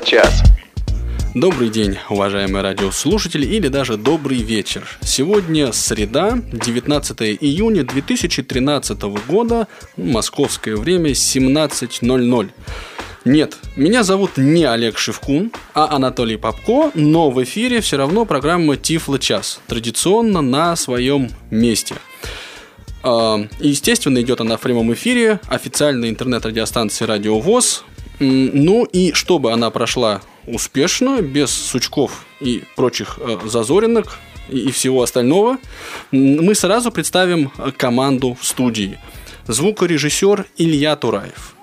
Тифло-час. Добрый день, уважаемые радиослушатели, или даже добрый вечер. Сегодня среда, 19 июня 2013 года, московское время 17.00. Нет, меня зовут не Олег Шевкун, а Анатолий Попко, но в эфире все равно программа Тифло час, традиционно на своем месте. А, естественно, идет она в прямом эфире, официальной интернет-радиостанции Радио ВОЗ. Ну и чтобы она прошла успешно, без сучков и прочих э, зазоринок и всего остального, мы сразу представим команду в студии. Звукорежиссер Илья Тураев,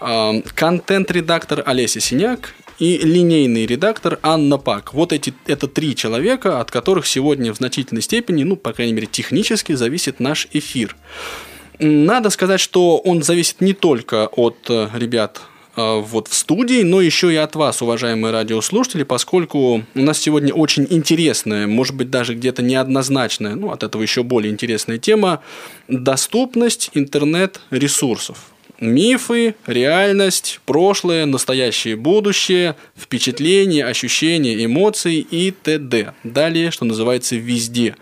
э, контент-редактор Олеся Синяк и линейный редактор Анна Пак. Вот эти, это три человека, от которых сегодня в значительной степени, ну, по крайней мере, технически зависит наш эфир. Надо сказать, что он зависит не только от э, ребят вот в студии, но еще и от вас, уважаемые радиослушатели, поскольку у нас сегодня очень интересная, может быть, даже где-то неоднозначная, ну, от этого еще более интересная тема – доступность интернет-ресурсов. Мифы, реальность, прошлое, настоящее, будущее, впечатления, ощущения, эмоции и т.д. Далее, что называется, везде.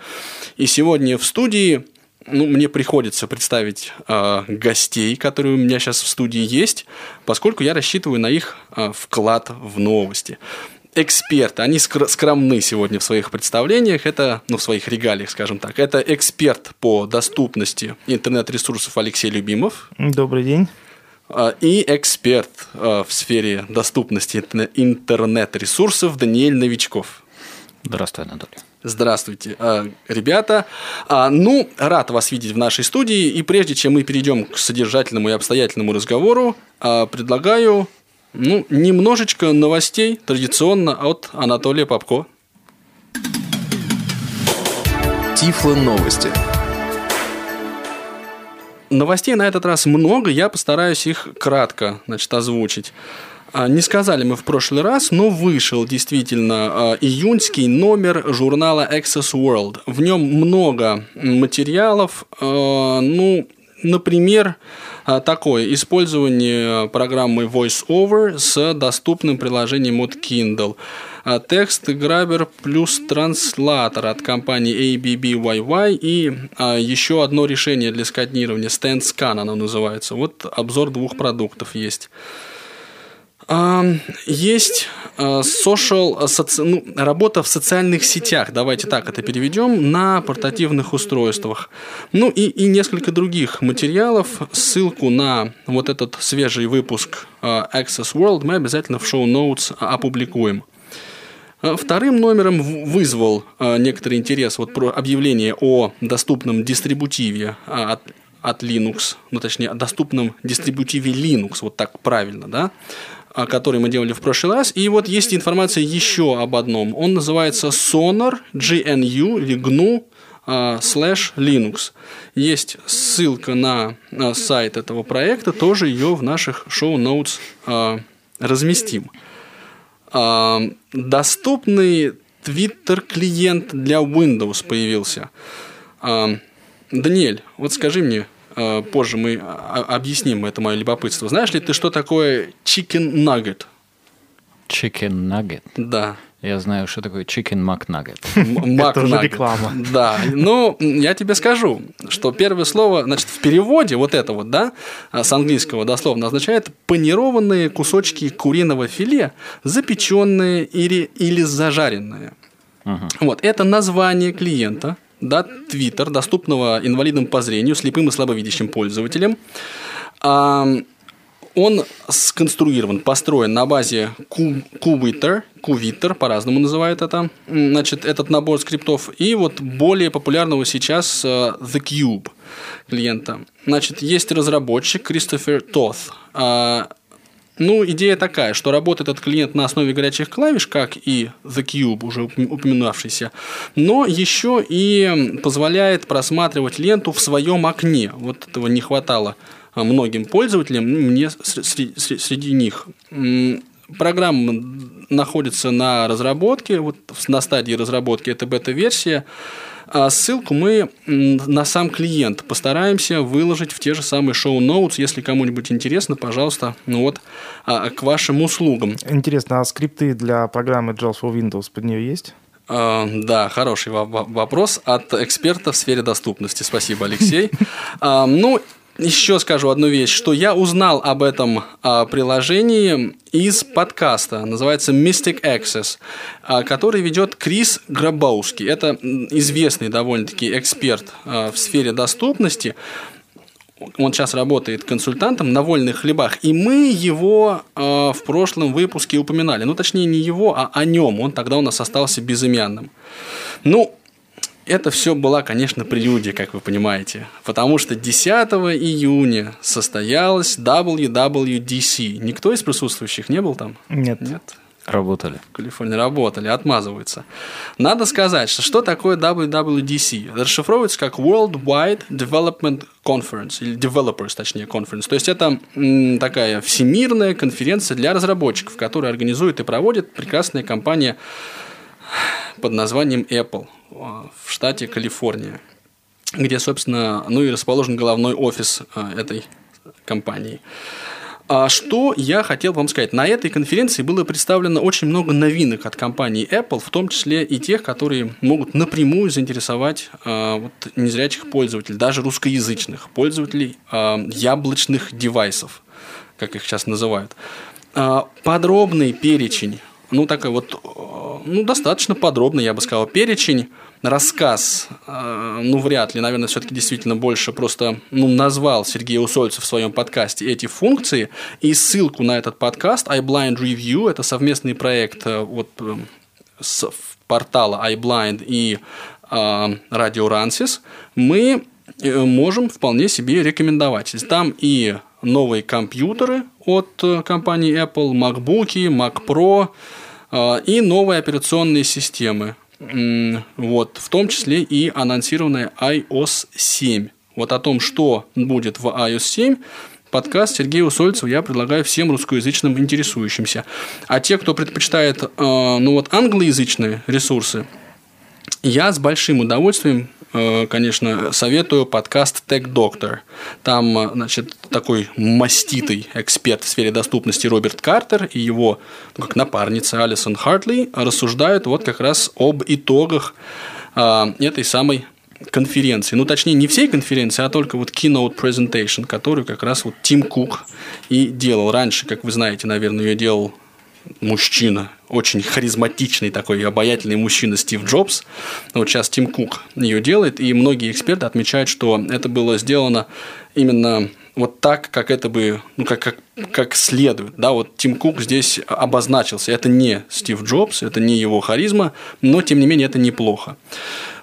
И сегодня в студии ну, мне приходится представить э, гостей, которые у меня сейчас в студии есть, поскольку я рассчитываю на их э, вклад в новости. Эксперты, они скр- скромны сегодня в своих представлениях, это, ну, в своих регалиях, скажем так. Это эксперт по доступности интернет-ресурсов Алексей Любимов. Добрый день. И эксперт в сфере доступности интернет-ресурсов Даниэль Новичков. Здравствуй, Анатолий. Здравствуйте, а, ребята. А, ну, рад вас видеть в нашей студии. И прежде чем мы перейдем к содержательному и обстоятельному разговору, а, предлагаю ну, немножечко новостей традиционно от Анатолия Попко. Тифло новости. Новостей на этот раз много, я постараюсь их кратко значит, озвучить. А, не сказали мы в прошлый раз, но вышел действительно а, июньский номер журнала Access World. В нем много материалов, а, ну, например, такое использование программы VoiceOver с доступным приложением от Kindle. Текст Грабер плюс транслатор от компании ABBYY и еще одно решение для сканирования StandScan оно называется. Вот обзор двух продуктов есть. Есть а, social, соци... ну, работа в социальных сетях, давайте так это переведем, на портативных устройствах. Ну и, и несколько других материалов. Ссылку на вот этот свежий выпуск а, Access World мы обязательно в шоу-ноутс опубликуем. А, вторым номером вызвал некоторый интерес вот про объявление о доступном дистрибутиве от, от Linux, ну точнее, о доступном дистрибутиве Linux, вот так правильно, да, который мы делали в прошлый раз. И вот есть информация еще об одном. Он называется Sonar GNU или GNU а, слэш Linux. Есть ссылка на сайт этого проекта, тоже ее в наших шоу-ноутс а, разместим. А, доступный Twitter клиент для Windows появился. Даниэль, вот скажи мне, позже мы объясним это мое любопытство. Знаешь ли ты, что такое chicken nugget? Chicken nugget? Да. Я знаю, что такое chicken McNugget. Это уже реклама. Да. Ну, я тебе скажу, что первое слово, значит, в переводе вот это вот, да, с английского дословно означает панированные кусочки куриного филе, запеченные или, или зажаренные. Угу. Вот, это название клиента, да, Twitter, доступного инвалидам по зрению, слепым и слабовидящим пользователям. Он сконструирован, построен на базе Qwiter, Qwiter, по-разному называют это, значит, этот набор скриптов, и вот более популярного сейчас э, The Cube клиента. Значит, есть разработчик Кристофер Тоth, а, ну, идея такая, что работает этот клиент на основе горячих клавиш, как и The Cube, уже упоминавшийся, но еще и позволяет просматривать ленту в своем окне. Вот этого не хватало а, многим пользователям, ну, мне среди них. Программа находится на разработке, вот на стадии разработки, это бета-версия. А ссылку мы на сам клиент постараемся выложить в те же самые шоу-ноутс. Если кому-нибудь интересно, пожалуйста, ну вот, а, к вашим услугам. Интересно, а скрипты для программы JAWS for Windows под нее есть? А, да, хороший вопрос от эксперта в сфере доступности. Спасибо, Алексей. А, ну, еще скажу одну вещь, что я узнал об этом а, приложении из подкаста, называется Mystic Access, а, который ведет Крис Грабоуски. Это известный довольно-таки эксперт а, в сфере доступности. Он сейчас работает консультантом на вольных хлебах, и мы его э, в прошлом выпуске упоминали. Ну, точнее, не его, а о нем. Он тогда у нас остался безымянным. Ну, это все была, конечно, прелюдия, как вы понимаете, потому что 10 июня состоялась WWDC. Никто из присутствующих не был там? Нет. Нет? Работали. В Калифорнии работали, отмазываются. Надо сказать, что что такое WWDC? Это расшифровывается как Worldwide Development Conference, или Developers, точнее, Conference. То есть это м, такая всемирная конференция для разработчиков, которую организует и проводит прекрасная компания под названием Apple в штате Калифорния, где, собственно, ну и расположен головной офис а, этой компании. А что я хотел вам сказать? На этой конференции было представлено очень много новинок от компании Apple, в том числе и тех, которые могут напрямую заинтересовать а, вот, незрячих пользователей, даже русскоязычных пользователей а, яблочных девайсов, как их сейчас называют. А, подробный перечень, ну такой вот, ну достаточно подробный, я бы сказал, перечень рассказ, э, ну, вряд ли, наверное, все-таки действительно больше просто ну, назвал Сергей Усольцев в своем подкасте эти функции, и ссылку на этот подкаст iBlind Review, это совместный проект э, вот э, с портала iBlind и Radio Ransys, мы можем вполне себе рекомендовать. Там и новые компьютеры от компании Apple, MacBook, Mac Pro и новые операционные системы вот, в том числе и анонсированная iOS 7. Вот о том, что будет в iOS 7, подкаст Сергея Усольцева я предлагаю всем русскоязычным интересующимся. А те, кто предпочитает э, ну вот, англоязычные ресурсы, я с большим удовольствием конечно, советую подкаст Tech Doctor. Там, э, значит, такой маститый эксперт в сфере доступности Роберт Картер и его ну, как напарница Алисон Хартли рассуждают вот как раз об итогах э, этой самой конференции. Ну, точнее, не всей конференции, а только вот keynote presentation, которую как раз вот Тим Кук и делал. Раньше, как вы знаете, наверное, ее делал мужчина, очень харизматичный такой обаятельный мужчина Стив Джобс. Вот сейчас Тим Кук ее делает, и многие эксперты отмечают, что это было сделано именно вот так, как это бы, ну, как, как, как следует. Да, вот Тим Кук здесь обозначился. Это не Стив Джобс, это не его харизма, но, тем не менее, это неплохо.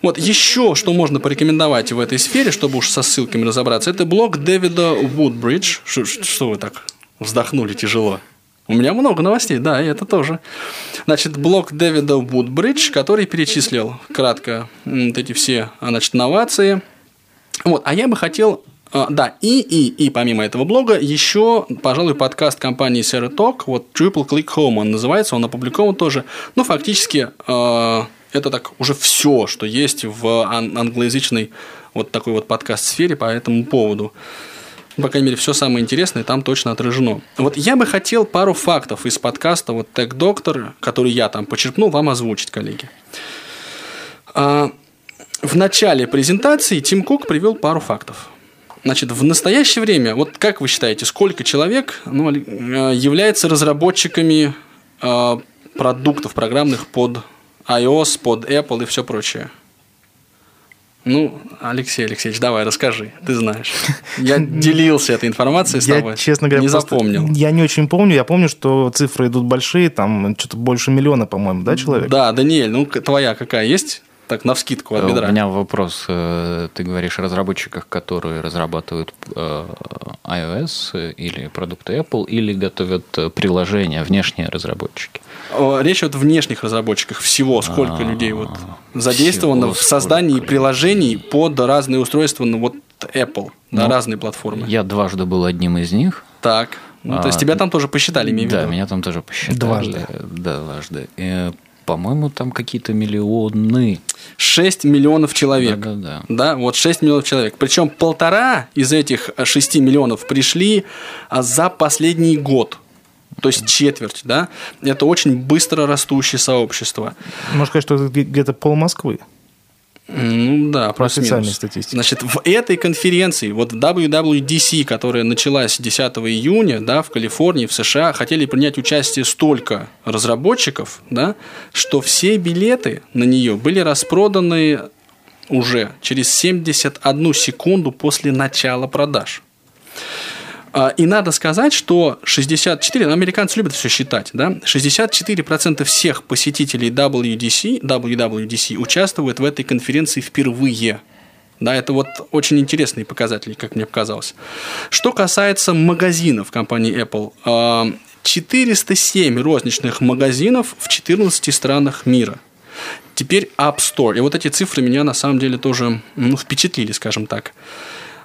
Вот еще, что можно порекомендовать в этой сфере, чтобы уж со ссылками разобраться, это блог Дэвида Вудбридж. Что, что вы так вздохнули тяжело? У меня много новостей, да, и это тоже. Значит, блог Дэвида Вудбридж, который перечислил кратко вот эти все значит, новации. Вот, а я бы хотел а, да, и, и, и помимо этого блога еще, пожалуй, подкаст компании Sarah Talk, вот Triple Click Home он называется, он опубликован тоже. Ну, фактически, э, это так уже все, что есть в англоязычной вот такой вот подкаст-сфере по этому поводу по крайней мере, все самое интересное там точно отражено. Вот я бы хотел пару фактов из подкаста вот Tech Doctor, который я там почерпнул, вам озвучить, коллеги. А, в начале презентации Тим Кук привел пару фактов. Значит, в настоящее время, вот как вы считаете, сколько человек ну, э, является разработчиками э, продуктов программных под iOS, под Apple и все прочее? Ну, Алексей Алексеевич, давай, расскажи, ты знаешь. Я делился этой информацией с тобой. Я, честно говоря, не запомнил. Я не очень помню. Я помню, что цифры идут большие, там что-то больше миллиона, по-моему, да, человек? Да, Даниэль, ну твоя какая есть? Так, на вскидку от бедра. У меня вопрос. Э, ты говоришь о разработчиках, которые разрабатывают э, iOS или продукты Apple, или готовят приложения, внешние разработчики? Речь идет о внешних разработчиках. Всего сколько А-а-а. людей вот задействовано в создании сколько? приложений под разные устройства, ну вот Apple, ну, на разные платформы. Я дважды был одним из них. Так. Ну, а, то есть тебя там тоже посчитали, имею в виду? Да, меня там тоже посчитали. Дважды. Да, дважды. И по-моему, там какие-то миллионы. 6 миллионов человек. Да-да-да. Да, вот 6 миллионов человек. Причем полтора из этих 6 миллионов пришли а, за последний год. То есть четверть, да? Это очень быстро растущее сообщество. Можно сказать, что это где- где-то пол Москвы. Ну да, По официальной плюс-минус. статистике. Значит, в этой конференции, вот в WWDC, которая началась 10 июня, да, в Калифорнии, в США, хотели принять участие столько разработчиков, да, что все билеты на нее были распроданы уже через 71 секунду после начала продаж. А, И надо сказать, что 64, ну, американцы любят все считать, да, 64% всех посетителей WDC, WWDC участвуют в этой конференции впервые. Да, это вот очень интересные показатели, как мне показалось. Что касается магазинов компании Apple, а, 407 розничных магазинов в 14 странах мира. Теперь App Store. И вот эти цифры меня на самом деле тоже ну, впечатлили, скажем так.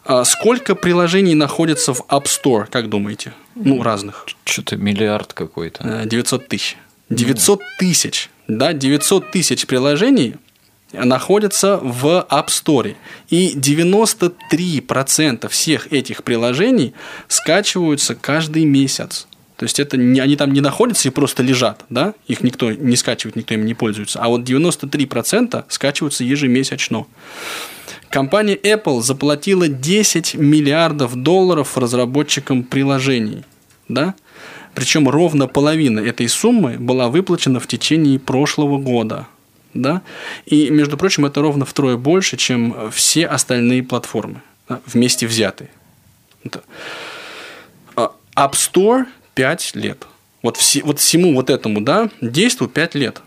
А Сколько приложений находится в App Store, как думаете? Ну, разных. Что-то миллиард какой-то. Э, 900 тысяч. 900 тысяч, да, 900 тысяч приложений находятся в App Store. И 93% всех этих приложений скачиваются каждый месяц. То есть это не, они там не находятся и просто лежат, да? Их никто не скачивает, никто им не пользуется. А вот 93% скачиваются ежемесячно. Компания Apple заплатила 10 миллиардов долларов разработчикам приложений. Да? Причем ровно половина этой суммы была выплачена в течение прошлого года. Да? И, между прочим, это ровно втрое больше, чем все остальные платформы да, вместе взятые. Это- А, App Store 5 лет. Вот, все, вот всему вот этому да, действу 5 лет.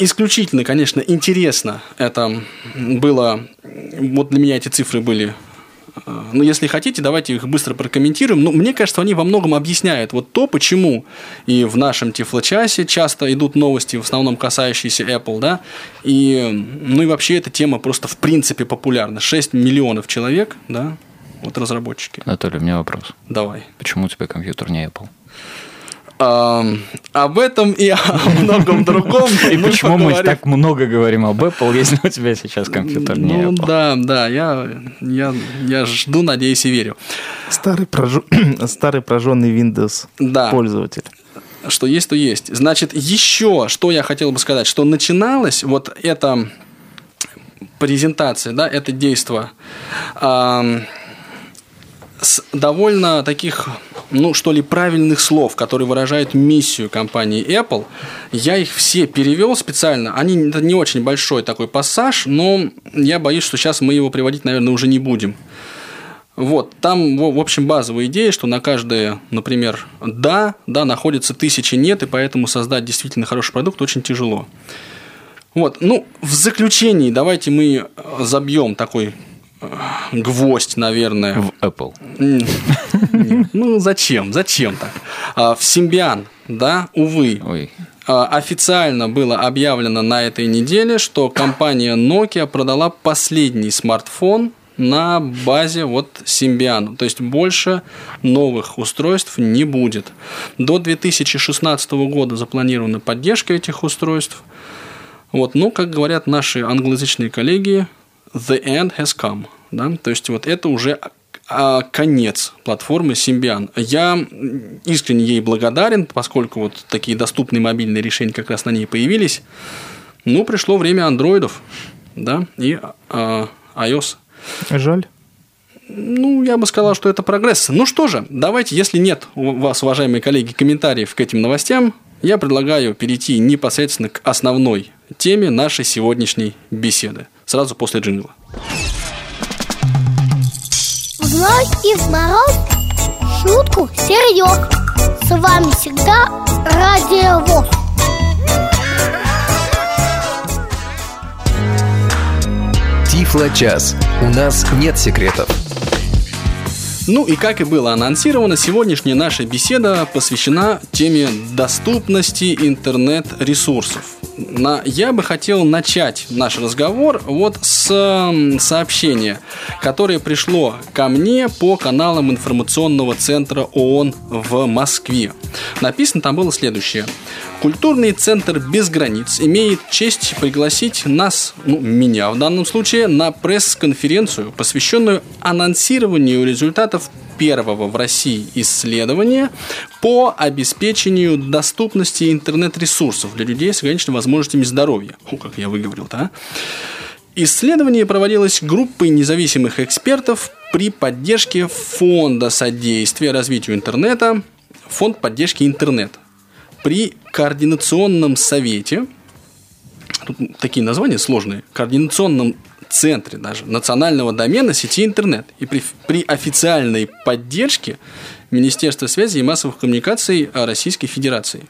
Исключительно, конечно, интересно это было. Вот для меня эти цифры были. э, Ну, если хотите, давайте их быстро прокомментируем. Но мне кажется, они во многом объясняют вот то, почему и в нашем Тифлочасе часто идут новости, в основном касающиеся Apple, да, и, ну и вообще эта тема просто в принципе популярна. 6 миллионов человек, да, вот разработчики. Анатолий, у меня вопрос. Давай. Почему у тебя компьютер не Apple? Об этом и о многом другом. И почему мы так много говорим об Apple, если у тебя сейчас компьютер не Ну да, да, я, я, я жду, надеюсь и верю. Старый, Старый прожженный Windows Да. пользователь. Что есть, то есть. Значит, еще что я хотел бы сказать, что начиналась вот эта презентация, да, это действо ам, с довольно таких, ну, что ли, правильных слов, которые выражают миссию компании Apple. Я их все перевел специально. Они это не очень большой такой пассаж, но я боюсь, что сейчас мы его приводить, наверное, уже не будем. Вот, там, в общем, базовая идея, что на каждое, например, да, да, находится тысячи нет, и поэтому создать действительно хороший продукт очень тяжело. Вот, ну, в заключении давайте мы э, забьем такой гвоздь, наверное. В Apple. Ну, зачем? Зачем так? А, В Симбиан, да, увы, Ой, а, официально было объявлено на этой неделе, что компания Nokia продала последний смартфон на базе вот Symbian. То есть больше новых устройств не будет. До 2016 года запланирована поддержка этих устройств. Вот, ну, как говорят наши англоязычные коллеги, the end has come. Да? То есть вот это уже а, конец платформы Symbian. Я искренне ей благодарен, поскольку вот такие доступные мобильные решения как раз на ней появились. Ну, пришло время андроидов, да, и а, iOS. Жаль. Ну, я бы сказал, что это прогресс. Ну что же, давайте, если нет у вас, уважаемые коллеги, комментариев к этим новостям, я предлагаю перейти непосредственно к основной теме нашей сегодняшней беседы. Сразу после джингла. В зной и в мороз шутку серьез С вами всегда Радио ВОЗ. Тифло-час. У нас нет секретов. Ну и как и было анонсировано, сегодняшняя наша беседа посвящена теме доступности интернет-ресурсов. На- я бы хотел начать наш разговор вот с сообщения, которое пришло ко мне по каналам информационного центра ООН в Москве. Написано там было следующее. Культурный центр «Без границ» имеет честь пригласить нас, ну, меня в данном случае, на пресс-конференцию, посвященную анонсированию результатов первого в России исследования по обеспечению доступности интернет-ресурсов для людей с ограниченными возможностями здоровья. О, как я выговорил-то, а? Исследование проводилось группой независимых экспертов при поддержке Фонда содействия развитию интернета, Фонд поддержки интернета. При координационном совете, тут такие названия сложные, координационном центре даже национального домена сети интернет и при, при официальной поддержке Министерства связи и массовых коммуникаций Российской Федерации.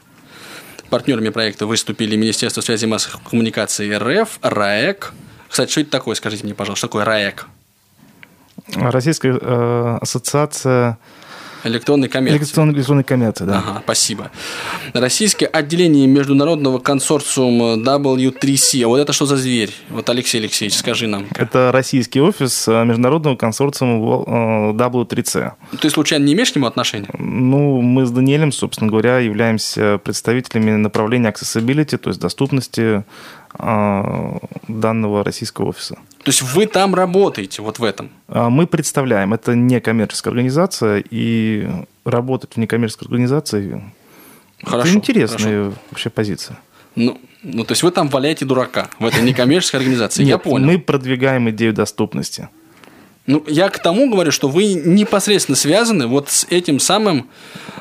Партнерами проекта выступили Министерство связи и массовых коммуникаций РФ, РАЭК. Кстати, что это такое, скажите мне, пожалуйста, что такое РАЭК? Российская э, ассоциация Электронной коммерции. электронной, электронной коммерции, да. Ага, спасибо. Российское отделение международного консорциума W3C. А вот это что за зверь? Вот, Алексей Алексеевич, скажи нам. Это российский офис э, международного консорциума э, W3C. Ты случайно не имеешь к нему отношения? Ну, мы с Даниэлем, собственно говоря, являемся представителями направления accessibility, то есть доступности э, данного российского офиса. То есть вы там работаете, вот в этом? А Мы представляем, это не коммерческая организация, и работать в некоммерческой организации Хорошо. это интересная вообще позиция. Ну, ну, то есть вы там валяете дурака в этой некоммерческой организации. Я Нет, понял. Мы продвигаем идею доступности. Ну, я к тому говорю, что вы непосредственно связаны вот с этим самым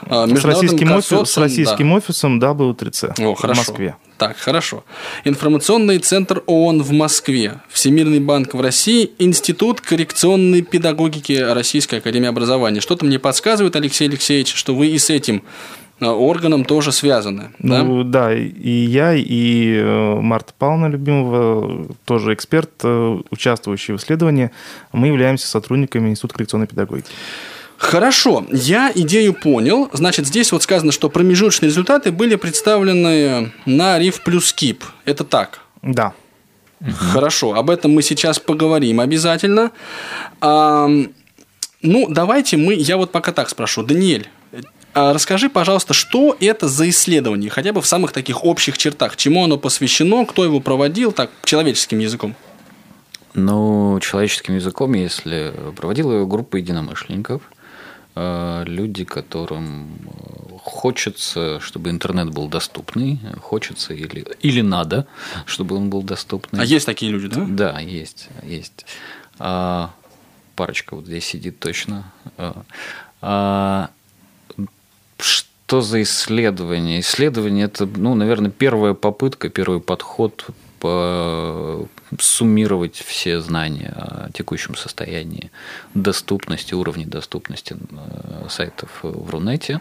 э, С российским, офи- с российским офисом W3C О, в хорошо. Москве. Так, хорошо. Информационный центр ООН в Москве, Всемирный банк в России, Институт коррекционной педагогики Российской Академии Образования. Что-то мне подсказывает, Алексей Алексеевич, что вы и с этим э, органом тоже связаны. да? Ну да, и я, и э, Марта Павловна Любимова, тоже эксперт, э, участвующий в исследовании, мы являемся сотрудниками Института коррекционной педагогики. Хорошо, я идею понял. Значит, здесь вот сказано, что промежуточные результаты были представлены на RIF плюс КИП. Это так? Да. Хорошо, об этом мы сейчас поговорим обязательно. Ам, ну, давайте мы, я вот пока так спрошу. Даниэль, а расскажи, пожалуйста, что это за исследование, хотя бы в самых таких общих чертах, чему оно посвящено, кто его проводил, так, человеческим языком. Ну, человеческим языком, если проводила его группа единомышленников, э, люди, которым э, хочется, чтобы интернет был доступный, хочется или, или надо, чтобы он был доступный. А есть такие люди, да? Да, есть, есть. А, парочка вот здесь сидит точно. Что за исследование? Исследование это, ну, наверное, первая попытка, первый подход по суммировать все знания о текущем состоянии доступности, уровне доступности э, сайтов в Рунете.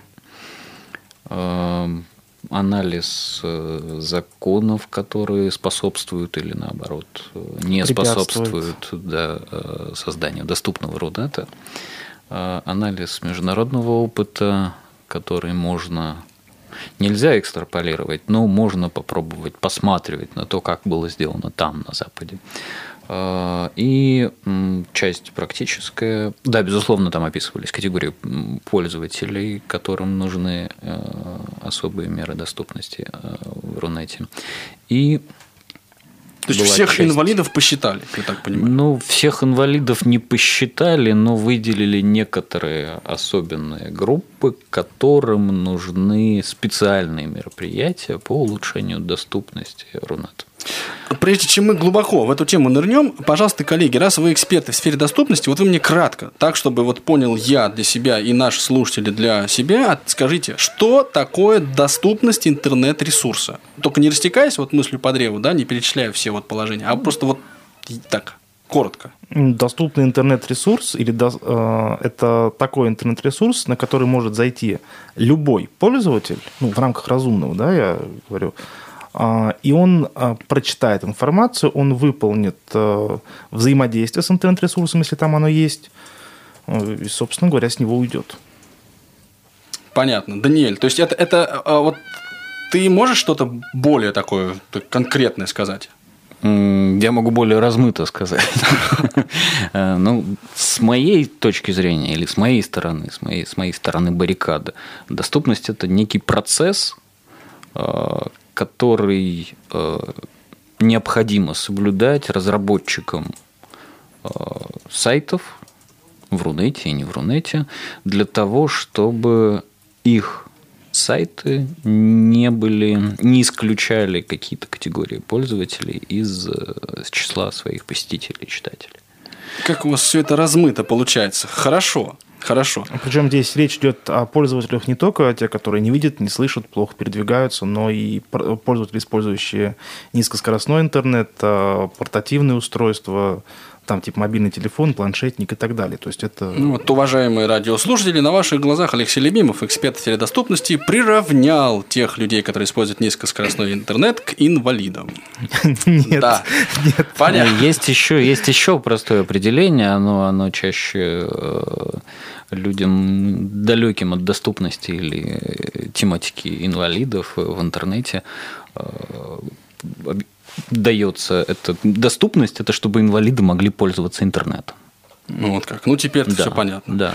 Эм, Анализ э, законов, которые способствуют или наоборот э, не способствуют да, э, созданию доступного Рунета. Э, Анализ международного опыта, который можно нельзя экстраполировать, но можно попробовать посматривать на то, как было сделано там, на Западе. Э, И часть практическая. Да, безусловно, там описывались категории пользователей, которым нужны э, особые меры доступности э, в Рунете. И То есть всех часть- инвалидов посчитали, я так понимаю. ну, всех инвалидов не посчитали, но выделили некоторые особенные группы, которым нужны специальные мероприятия по улучшению доступности Рунета. Прежде чем мы глубоко в эту тему нырнем, пожалуйста, коллеги, раз вы эксперты в сфере доступности, вот вы мне кратко, так, чтобы вот понял я для себя и наши слушатели для себя, скажите, что такое доступность интернет-ресурса? Только не растекаясь вот мыслью по древу, да, не перечисляя все вот положения, а просто вот так, коротко. Доступный интернет-ресурс или дос- э, это такой интернет-ресурс, на который может зайти любой пользователь, ну, в рамках разумного, да, я говорю, и он а, прочитает информацию, он выполнит э, взаимодействие с интернет-ресурсом, если там оно есть, и, собственно говоря, с него уйдет. Понятно. Даниэль, то есть это, это а, вот ты можешь что-то более такое конкретное сказать? Я могу более размыто сказать. Э, ну, с моей точки зрения или с моей стороны, с моей, с моей стороны баррикады, доступность – это некий процесс, э, который э, необходимо соблюдать разработчикам сайтов в Рунете и не в Рунете для того, чтобы их сайты не были, не исключали какие-то категории пользователей из, из э, числа своих посетителей и читателей. Как у вас все это размыто получается? Хорошо. Хорошо. Причем здесь речь идет о пользователях не только о тех, которые не видят, не слышат, плохо передвигаются, но и пользователи, использующие низкоскоростной интернет, э, портативные устройства, там типа мобильный телефон, планшетник и так далее. То есть это... Ну, вот, уважаемые радиослушатели, на ваших глазах Алексей Любимов, эксперт теледоступности, приравнял тех людей, которые используют низкоскоростной интернет, к инвалидам. Нет, да. нет. Понятно. Есть еще, есть еще простое определение, оно, оно чаще э, людям далеким от доступности или тематики инвалидов в интернете э, дается эта доступность, это чтобы инвалиды могли пользоваться интернетом. Ну вот как. Ну теперь да, все понятно. Да.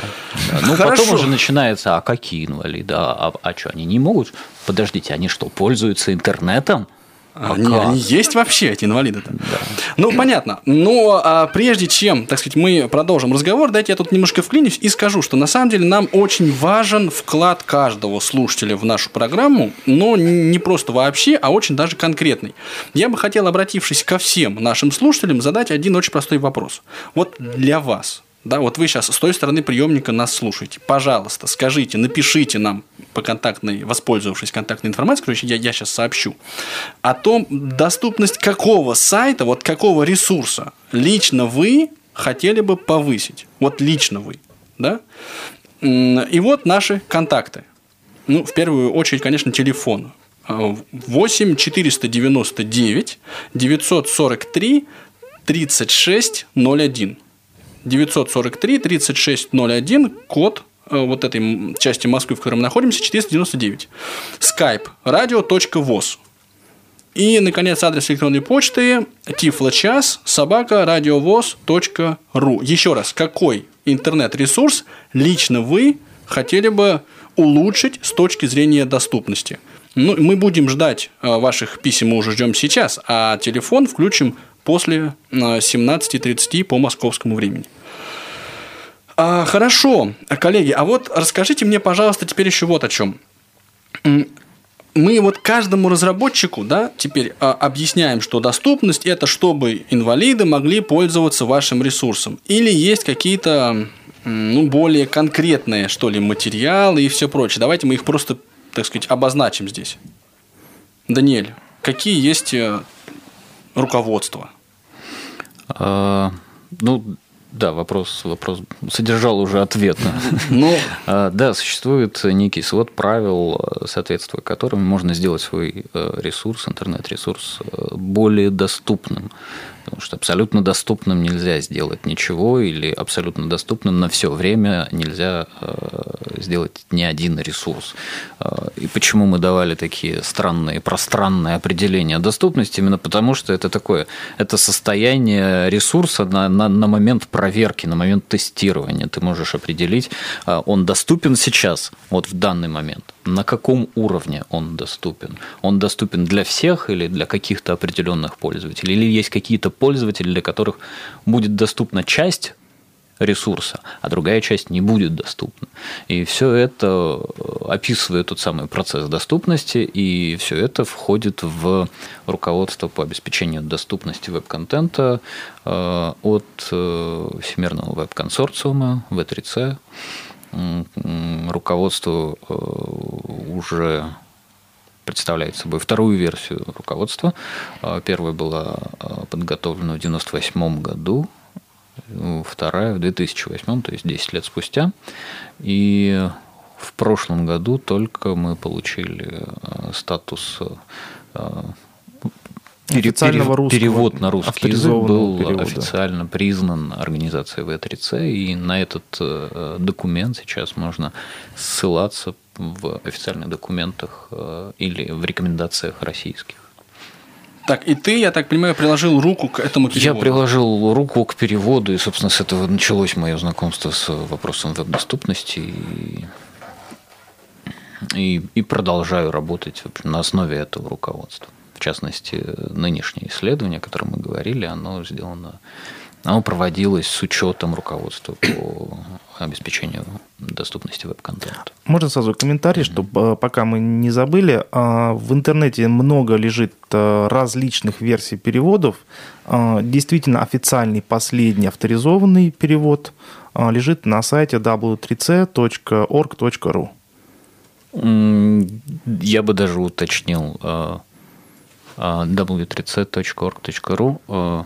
Ну Хорошо. потом уже начинается, а какие инвалиды? А, а, а что, они не могут? Подождите, они что, пользуются интернетом? Они, они есть вообще, эти инвалиды-то? Да. Ну, понятно. Но а, прежде чем, так сказать, мы продолжим разговор, дайте я тут немножко вклинюсь и скажу, что на самом деле нам очень важен вклад каждого слушателя в нашу программу, но не просто вообще, а очень даже конкретный. Я бы хотел, обратившись ко всем нашим слушателям, задать один очень простой вопрос. Вот для вас, да, вот вы сейчас с той стороны приемника нас слушаете. Пожалуйста, скажите, напишите нам по контактной, воспользовавшись контактной информацией, короче, я, я сейчас сообщу, о том, доступность какого сайта, вот какого ресурса лично вы хотели бы повысить. Вот лично вы. Да? И вот наши контакты. Ну, в первую очередь, конечно, телефон. 8 499 943 36 01. 943 3601, код э, вот этой части Москвы, в которой мы находимся, 499. Skype radio.voz. И, наконец, адрес электронной почты тифлочас собака радиовоз.ру. Еще раз, какой интернет-ресурс лично вы хотели бы улучшить с точки зрения доступности? Ну, мы будем ждать э, ваших писем, мы уже ждем сейчас, а телефон включим после 17.30 э, по московскому времени. А, хорошо, коллеги, а вот расскажите мне, пожалуйста, теперь еще вот о чем. Мы вот каждому разработчику, да, теперь а, объясняем, что доступность это чтобы инвалиды могли пользоваться вашим ресурсом. Или есть какие-то ну, более конкретные, что ли, материалы и все прочее. Давайте мы их просто, так сказать, обозначим здесь. Даниэль, какие есть э, руководства? А, ну, да, вопрос, вопрос содержал уже ответ. Ну, а, да, существует некий свод правил, соответствуя которым можно сделать свой э, ресурс, интернет-ресурс, э, более доступным. Потому что абсолютно доступным нельзя сделать ничего, или абсолютно доступным на все время нельзя э, сделать ни один ресурс. Э, и почему мы давали такие странные, пространные определения доступности? Именно потому, что это такое, это состояние ресурса на, на, на момент проверки, на момент тестирования. Ты можешь определить, э, он доступен сейчас, вот в данный момент на каком уровне он доступен. Он доступен для всех или для каких-то определенных пользователей, или есть какие-то пользователи, для которых будет доступна часть ресурса, а другая часть не будет доступна. И все это э, описывает тот самый процесс доступности, и все это входит в руководство по обеспечению доступности веб-контента э, от э, Всемирного веб-консорциума В3C, руководству уже представляет собой вторую версию руководства. Э, первая была э, подготовлена в 1998 году, вторая в 2008, то есть 10 лет спустя. И в прошлом году только мы получили статус Пере- официального русского, Перевод на русский язык был перевода. официально признан организацией В3C, и на этот документ сейчас можно ссылаться в официальных документах э, или в рекомендациях российских. Так, и ты, я так понимаю, приложил руку к этому переводу. Я приложил руку к переводу, и, собственно, с этого началось мое знакомство с вопросом веб-доступности. И, и, и продолжаю работать общем, на основе этого руководства. В частности, нынешнее исследование, о котором мы говорили, оно сделано, оно проводилось с учетом руководства по обеспечению доступности веб-контента. Можно сразу комментарий, чтобы пока мы не забыли. а, В интернете много лежит а, различных версий переводов. А, Действительно, официальный последний авторизованный перевод а, лежит на сайте w3c.org.ru. М, Я бы даже уточнил э, э, w3c.org.ru. э,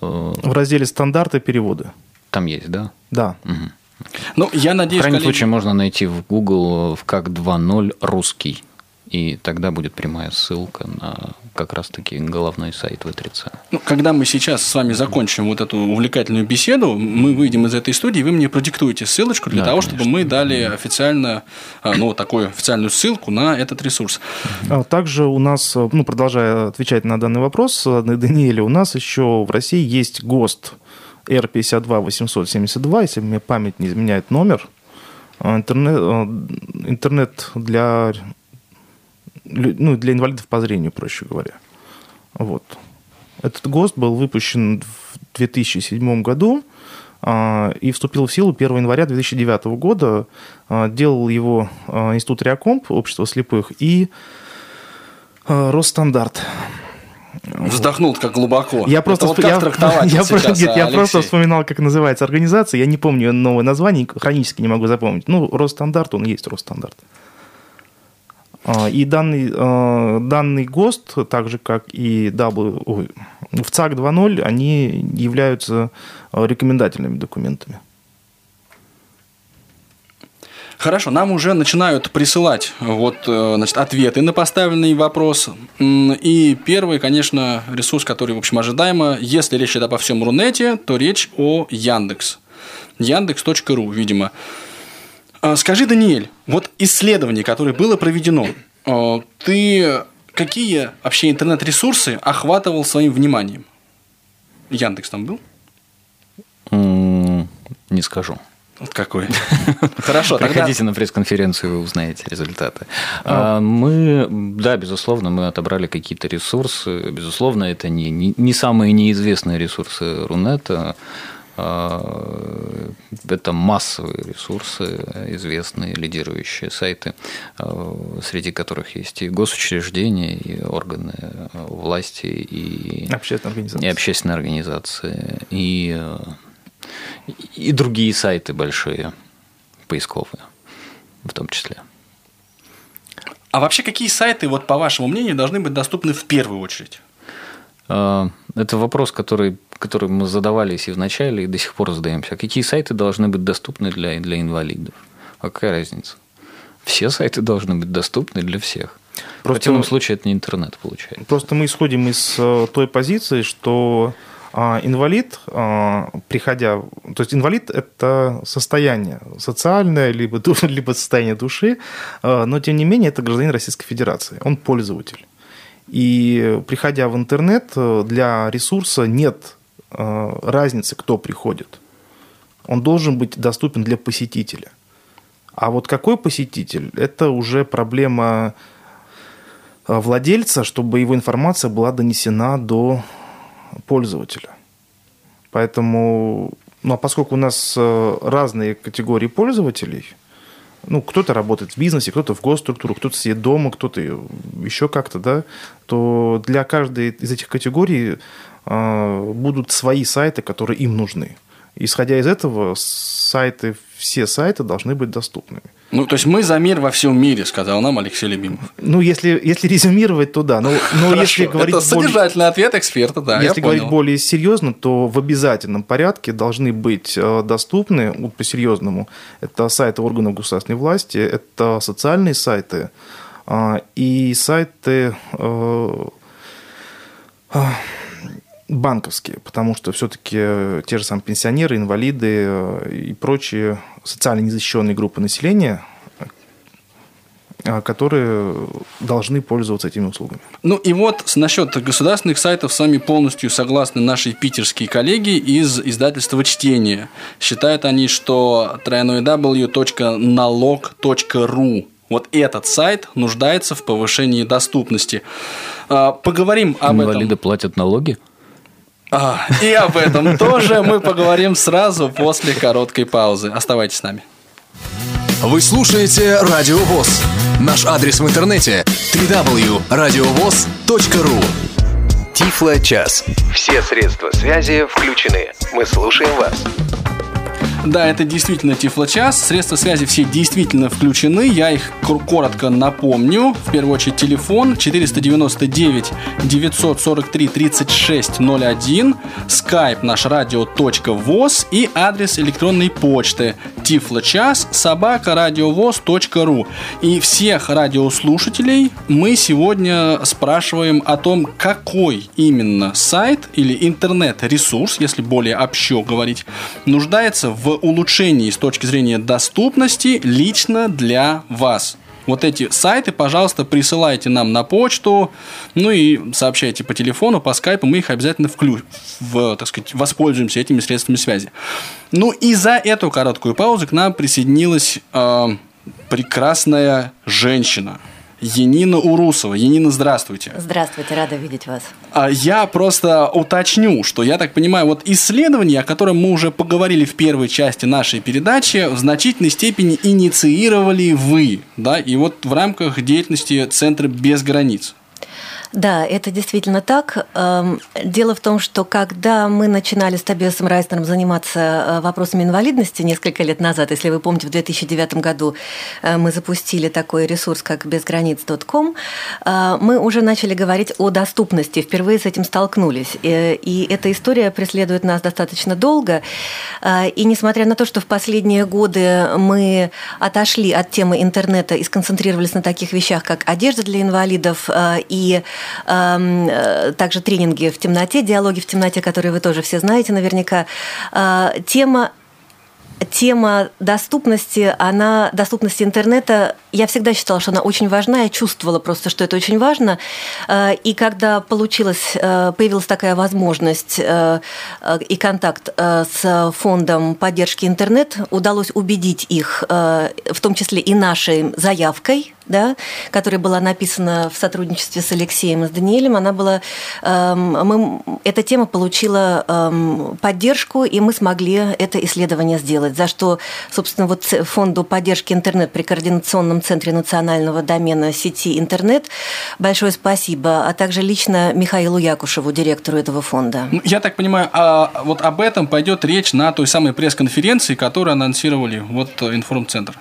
э, В разделе «Стандарты перевода». Там есть, да? Да. Ну, я В надеюсь, крайнем коллеги- случае можно найти в Google в как 2.0 русский. И тогда будет прямая ссылка на как раз-таки головной сайт В3C. Ну, когда мы сейчас с вами закончим вот эту увлекательную беседу, мы выйдем из этой студии, вы мне продиктуете ссылочку для Да, того, конечно. чтобы мы дали официально, а, ну, такую официальную ссылку на этот ресурс. А Также у нас, э, ну, продолжая отвечать на данный вопрос, э, на Даниэле, у нас еще в России есть ГОСТ R52872, если мне память не изменяет номер. А, Интернет, э, интернет для, ну, для инвалидов по зрению, проще говоря. Вот. Этот ГОСТ был выпущен в 2007 году а, и вступил в силу 1 января 2009 года. А, Делал его а, Институт Реакомп, Общество слепых, и а, Росстандарт. Вздохнул как глубоко. Я просто, вот я, я сейчас, нет, я просто вспоминал, как называется организация. Я не помню новое название, хронически не могу запомнить. Ну, Росстандарт, он есть Росстандарт. А, И данный, а, данный ГОСТ, так же как и W, в ЦАК 2.0, они являются а, рекомендательными документами. Хорошо, нам уже начинают присылать вот, э, значит, ответы на поставленный вопрос. И первый, конечно, ресурс, который, в общем, ожидаемо. Если речь идет обо всем Рунете, то речь о Яндекс. Яндекс.ру, видимо. А, Скажи, Даниэль, вот исследование, которое было проведено, э, ты какие вообще интернет-ресурсы охватывал своим вниманием? Яндекс там был? Не скажу. Вот какой. Хорошо, тогда... Приходите на пресс-конференцию, вы узнаете результаты. А, Мы, да, безусловно, мы отобрали какие-то ресурсы. Безусловно, это не, не, не самые неизвестные ресурсы Рунета. А, Это массовые ресурсы, известные, лидирующие сайты, а, среди которых есть и госучреждения, и органы власти, и Общественная организация. и общественные организации, и, и другие сайты большие, поисковые в том числе. А вообще, какие сайты, вот по вашему мнению, должны быть доступны в первую очередь? Э, Это вопрос, который, который мы задавались и в начале, и до сих пор задаемся. А какие сайты должны быть доступны для, для инвалидов? А какая разница? Все сайты должны быть доступны для всех. В Просто- противном случае это не интернет получается. Просто мы исходим из э, той позиции, что а, инвалид, а, приходя... То есть инвалид – это состояние социальное, либо, либо состояние души, а, но тем не менее это гражданин Российской Федерации, он пользователь. И приходя в интернет, э, для ресурса нет э, разницы, кто приходит. Он должен быть доступен для посетителя. А вот какой посетитель – это уже проблема э, владельца, чтобы его информация была донесена до пользователя. Поэтому, ну а поскольку у нас э, разные категории пользователей, ну, кто-то работает в бизнесе, кто-то в госструктуру, кто-то сидит дома, кто-то еще как-то, да, то для каждой из этих категорий э, будут свои сайты, которые им нужны. Исходя из этого, сайты, все сайты должны быть доступными. Ну, то есть мы за мир во всем мире, сказал нам Алексей Любимов. Ну, если, если резюмировать, то да. Но, но Хорошо, если говорить это более- содержательный ответ эксперта, да, Если говорить понял. более серьезно, то в обязательном порядке должны быть э, доступны, ну, по-серьезному, это сайты органов государственной власти, это социальные сайты а, и сайты, э, банковские, потому что все-таки те же самые пенсионеры, инвалиды э, и прочие социально незащищенные группы населения, э, которые должны пользоваться этими услугами. Ну и вот насчет государственных сайтов сами полностью согласны наши питерские коллеги из издательства «Чтение». Считают они, что www.налог.ру вот этот сайт нуждается в повышении доступности. А, поговорим об Инвалиды этом. Инвалиды платят налоги? А, и об этом тоже мы поговорим сразу после короткой паузы. Оставайтесь с нами. Вы слушаете Радио ВОЗ. Наш адрес в интернете www.radiovoz.ru Тифло час. Все средства связи включены. Мы слушаем вас. Да, это действительно Тифлочас. Средства связи все действительно включены. Я их коротко напомню. В первую очередь телефон 499 943 3601, skype наш радио.воз и адрес электронной почты тифлочас собака радиовоз.ру. И всех радиослушателей мы сегодня спрашиваем о том, какой именно сайт или интернет-ресурс, если более общо говорить, нуждается в улучшении с точки зрения доступности лично для вас. Вот эти сайты, пожалуйста, присылайте нам на почту, ну и сообщайте по телефону, по скайпу, мы их обязательно вклю... в, так сказать, воспользуемся этими средствами связи. Ну и за эту короткую паузу к нам присоединилась э, прекрасная женщина – Енина Урусова. Енина, здравствуйте. Здравствуйте, рада видеть вас. А я просто уточню, что я так понимаю, вот исследование, о котором мы уже поговорили в первой части нашей передачи, в значительной степени инициировали вы, да, и вот в рамках деятельности Центра без границ. Да, это действительно так. Эм, дело в том, что когда мы начинали с Тобиасом Райстером заниматься э, вопросами инвалидности несколько лет назад, если вы помните, в 2009 году э, мы запустили такой ресурс, как безграниц.ком, э, мы уже начали говорить о доступности, впервые с этим столкнулись. И эта история преследует нас достаточно долго. И несмотря на то, что в последние годы мы отошли от темы интернета и сконцентрировались на таких вещах, как одежда для инвалидов и также тренинги в темноте, диалоги в темноте, которые вы тоже все знаете наверняка. Э, тема тема доступности, она, доступности интернета, я всегда считала, что она очень важна, я чувствовала просто, что это очень важно. Э, и когда получилась, появилась такая возможность и контакт с фондом поддержки интернет, удалось убедить их, в том числе и нашей заявкой, да, которая была написана в сотрудничестве с Алексеем и с Даниэлем, она была, эм, мы, эта тема получила эм, поддержку, и мы смогли это исследование сделать, за что, собственно, вот фонду поддержки интернет при Координационном центре национального домена сети интернет большое спасибо, а также лично Михаилу Якушеву, директору этого фонда. Ну, я так понимаю, а вот об этом пойдет речь на той самой пресс-конференции, которую анонсировали вот информцентр.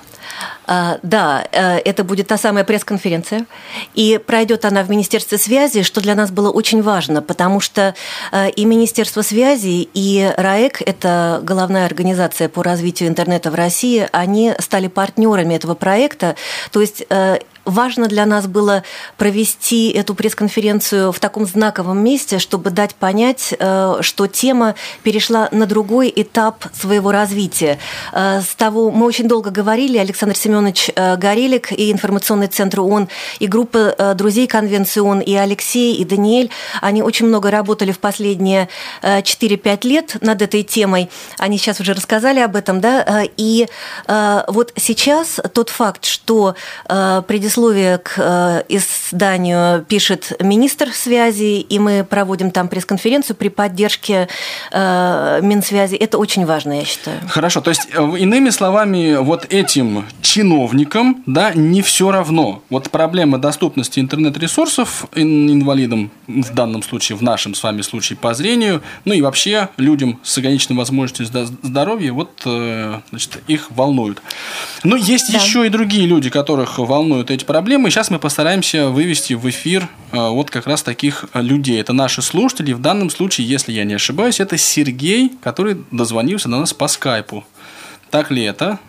А, да, э, это будет та самая пресс-конференция, и пройдет она в Министерстве связи, что для нас было очень важно, потому что э, и Министерство связи, и РАЭК, это головная организация по развитию интернета в России, они стали партнерами этого проекта, то есть э, важно для нас было провести эту пресс-конференцию в таком знаковом месте, чтобы дать понять, э, что тема перешла на другой этап своего развития. Э, с того мы очень долго говорили, Александр Семенович э, Горелик и информационный центр ООН, и группа друзей Конвенции ООН, и Алексей, и Даниэль, они очень много работали в последние 4-5 лет над этой темой. Они сейчас уже рассказали об этом, да, и вот сейчас тот факт, что предисловие предисловие к э, изданию пишет министр связи, и мы проводим там пресс-конференцию при поддержке э, Минсвязи. Это очень важно, я считаю. Хорошо, то есть, э, иными словами, вот этим чиновникам да, не все равно. Вот проблема доступности интернет-ресурсов инвалидам, в данном случае, в нашем с вами случае по зрению, ну и вообще людям с ограниченной возможностью здоровья, вот значит, их волнуют. Но есть да. еще и другие люди, которых волнуют эти эти проблемы. И сейчас мы постараемся вывести в эфир э, вот как раз таких э, людей. Это наши слушатели. В данном случае, если я не ошибаюсь, это Сергей, который дозвонился до нас по скайпу. Так ли это?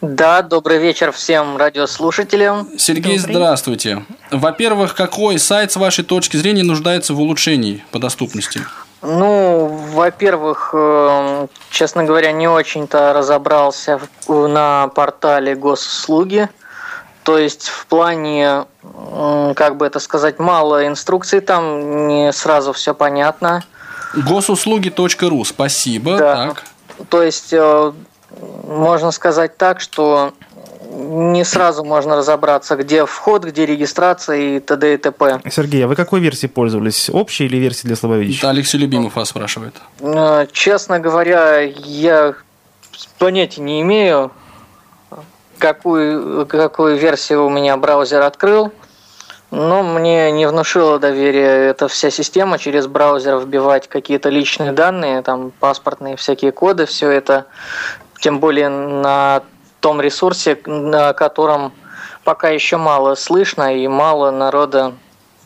Да, добрый вечер всем радиослушателям. Сергей, добрый. здравствуйте. Во-первых, какой сайт с вашей точки зрения нуждается в улучшении по доступности? Ну, во-первых, эм, честно говоря, не очень-то разобрался на портале госуслуги. То есть в плане, как бы это сказать, мало инструкций, там не сразу все понятно. Госуслуги.ру, спасибо. Да. Так. То есть э, можно сказать так, что не сразу можно разобраться, где вход, где регистрация и т.д. и т.п. Сергей, а вы какой версией пользовались? Общей или версией для слабовидящих? Да, Алексей Любимов вас спрашивает. Э, честно говоря, я понятия не имею, какую, какую версию у меня браузер открыл. Но мне не внушило доверие эта вся система через браузер вбивать какие-то личные данные, там паспортные всякие коды, все это тем более на том ресурсе, на котором пока еще мало слышно и мало народа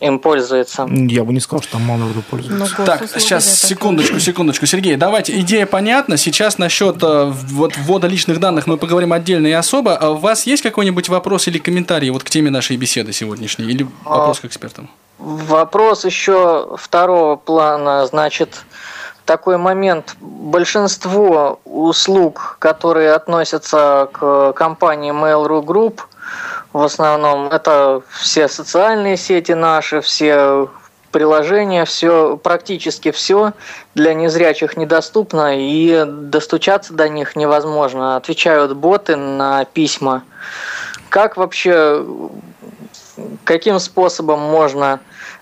им пользуется. Я бы не сказал, что там мало народу пользуется. Ну, так, сейчас, секундочку, секундочку. Сергей, давайте, идея понятна. Сейчас насчет э, вот, ввода личных данных мы поговорим отдельно и особо. А у вас есть какой-нибудь вопрос или комментарий вот к теме нашей беседы сегодняшней? Или вопрос к экспертам? Вопрос еще второго плана. Значит, такой момент. Большинство услуг, которые относятся к компании Mail.ru Group, в основном это все социальные сети наши, все приложения, все, практически все для незрячих недоступно и достучаться до них невозможно. Отвечают боты на письма. Как вообще, каким способом можно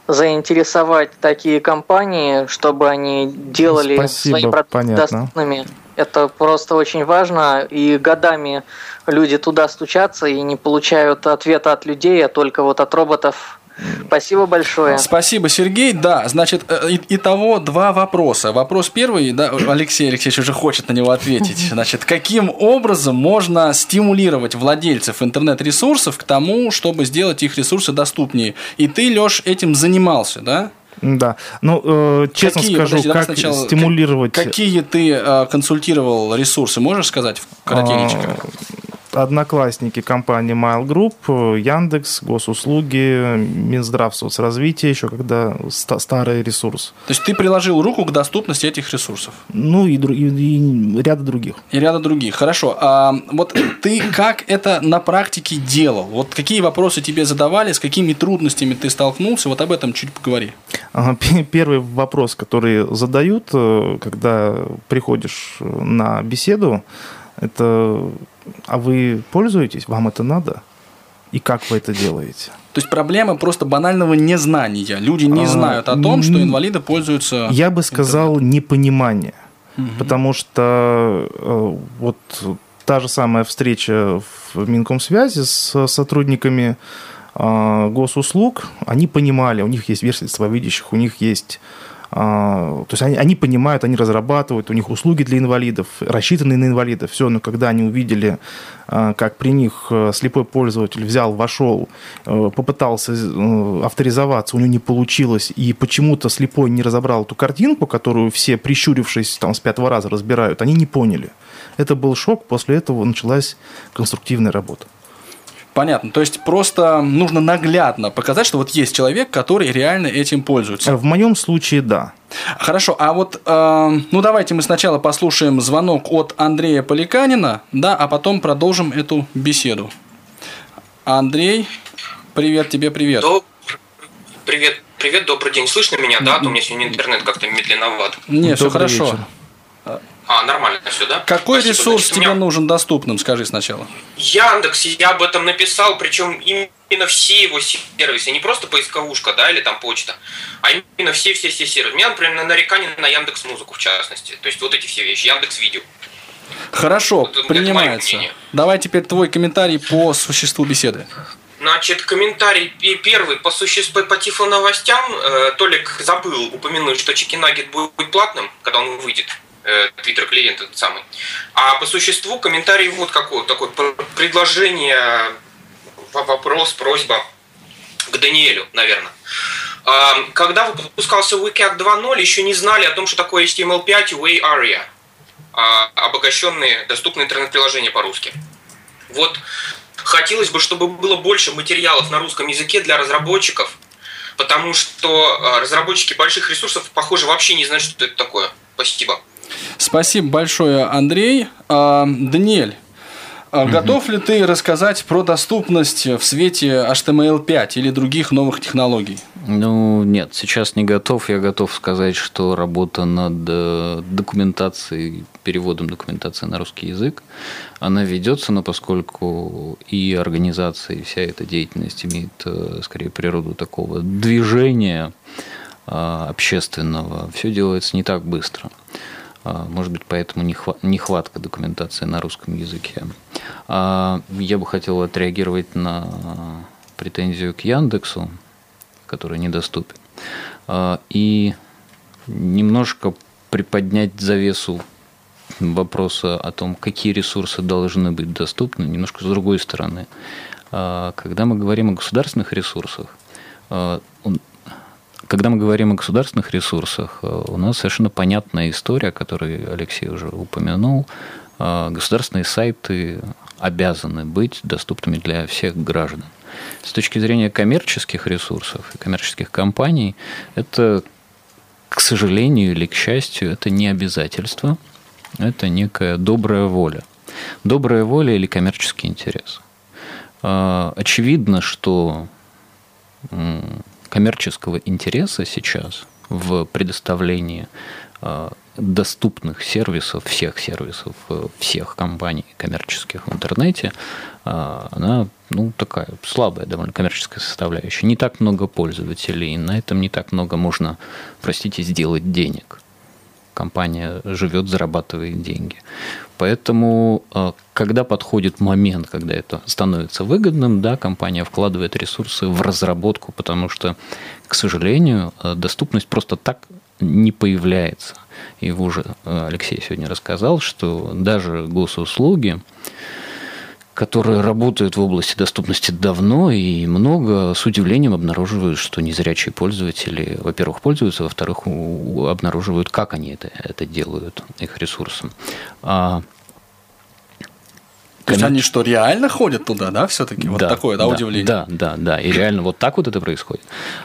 заинтересовать такие компании, чтобы они делали Спасибо, свои продукты понятно. доступными. Это просто очень важно, и годами люди туда стучатся и не получают ответа от людей, а только вот от роботов Спасибо большое. Спасибо, Сергей. Да, значит, э, итого два вопроса. Вопрос первый, да, Алексей Алексеевич уже хочет на него ответить. Значит, каким образом можно стимулировать владельцев интернет-ресурсов к тому, чтобы сделать их ресурсы доступнее? И ты, Лёш, этим занимался, да? Да. Ну, э, честно какие, скажу, подожди, как сначала, стимулировать... Какие ты э, консультировал ресурсы, можешь сказать коротенько? Одноклассники компании Mail Group, Яндекс, госуслуги, Минздрав соцразвития, еще когда старый ресурс. То есть ты приложил руку к доступности этих ресурсов? Ну и, и, и ряда других. И ряда других, хорошо. А вот ты как это на практике делал? Вот какие вопросы тебе задавали, с какими трудностями ты столкнулся? Вот об этом чуть поговори. Первый вопрос, который задают, э, когда приходишь на беседу, это а вы пользуетесь? Вам это надо? И как вы это делаете? То есть проблема просто банального незнания. Люди не а, знают о том, что инвалиды пользуются. Я бы сказал интернет. непонимание, угу. потому что э, вот та же самая встреча в Минкомсвязи с сотрудниками э, госуслуг, они понимали, у них есть версия слабовидящих, у них есть то есть они, они понимают, они разрабатывают, у них услуги для инвалидов, рассчитанные на инвалидов. Все, но когда они увидели, а, как при них э, слепой пользователь взял, вошел, э, попытался э, авторизоваться, у него не получилось, и почему-то слепой не разобрал эту картинку, которую все, прищурившись там, с пятого раза разбирают, они не поняли. Это был шок, после этого началась конструктивная работа. Понятно. То есть просто нужно наглядно показать, что вот есть человек, который реально этим пользуется. В моем случае, да. Хорошо, а вот, э, ну давайте мы сначала послушаем звонок от Андрея Поликанина, да, а потом продолжим эту беседу. Андрей, привет тебе, привет. Доб... Привет, привет, добрый день. Слышно меня, да? А то у меня сегодня интернет как-то медленноват. Нет, все хорошо. Вечер. А, нормально все, да? Какой Спасибо. ресурс Значит, тебе меня... нужен доступным, скажи сначала. Яндекс, я об этом написал, причем именно все его сервисы, не просто поисковушка, да, или там почта, а именно все-все-все сервисы. У меня, например, нарекание на Яндекс Музыку, в частности. То есть вот эти все вещи, Яндекс Видео. Хорошо, вот, принимается. Давай теперь твой комментарий по существу беседы. Значит, комментарий первый по существу по тифло новостям. Э, Толик забыл упомянуть, что Чикинагет будет платным, когда он выйдет. Twitter клиент этот самый. А по существу комментарий вот какой, такое предложение, вопрос, просьба к Даниэлю, наверное. А, когда выпускался WCAG 2.0, еще не знали о том, что такое HTML5 и Way Aria, а, обогащенные, доступные интернет-приложения по-русски. Вот хотелось бы, чтобы было больше материалов на русском языке для разработчиков, потому что а, разработчики больших ресурсов, похоже, вообще не знают, что это такое. Спасибо. Спасибо большое, Андрей. А, Даниэль, а готов ли ты рассказать про доступность в свете HTML5 или других новых технологий? Ну, нет, сейчас не готов. Я готов сказать, что работа над э, документацией, переводом документации на русский язык, она ведется, но поскольку и организация, и вся эта деятельность имеет э, скорее природу такого движения э, общественного, все делается не так быстро. А, может быть, поэтому нехватка документации на русском языке. А, я бы хотел отреагировать на претензию к Яндексу, который недоступен, а, и немножко приподнять завесу вопроса о том, какие ресурсы должны быть доступны, немножко с другой стороны. Когда мы говорим о государственных ресурсах, когда мы говорим о государственных ресурсах, э, у нас совершенно понятная история, которую Алексей уже упомянул. Э, государственные сайты обязаны быть доступными для всех граждан. С точки зрения коммерческих ресурсов и коммерческих компаний, это, к сожалению или к счастью, это не обязательство, это некая добрая воля. Добрая воля или коммерческий интерес. Э, очевидно, что коммерческого интереса сейчас в предоставлении э, доступных сервисов, всех сервисов, э, всех компаний коммерческих в интернете, э, она ну, такая слабая довольно коммерческая составляющая. Не так много пользователей, на этом не так много можно, простите, сделать денег. Компания живет, зарабатывает деньги. Поэтому, э, когда подходит момент, когда это становится выгодным, да, компания вкладывает ресурсы в разработку, потому что, к сожалению, э, доступность просто так не появляется. И уже э, Алексей сегодня рассказал, что даже госуслуги, которые работают в области доступности давно и много, с удивлением обнаруживают, что незрячие пользователи, во-первых, пользуются, во-вторых, обнаруживают, как они это, это делают, их ресурсом. А то есть они что, реально ходят туда, да, все-таки? Вот да, такое, да, да, удивление? Да, да, да. И реально вот так вот это происходит.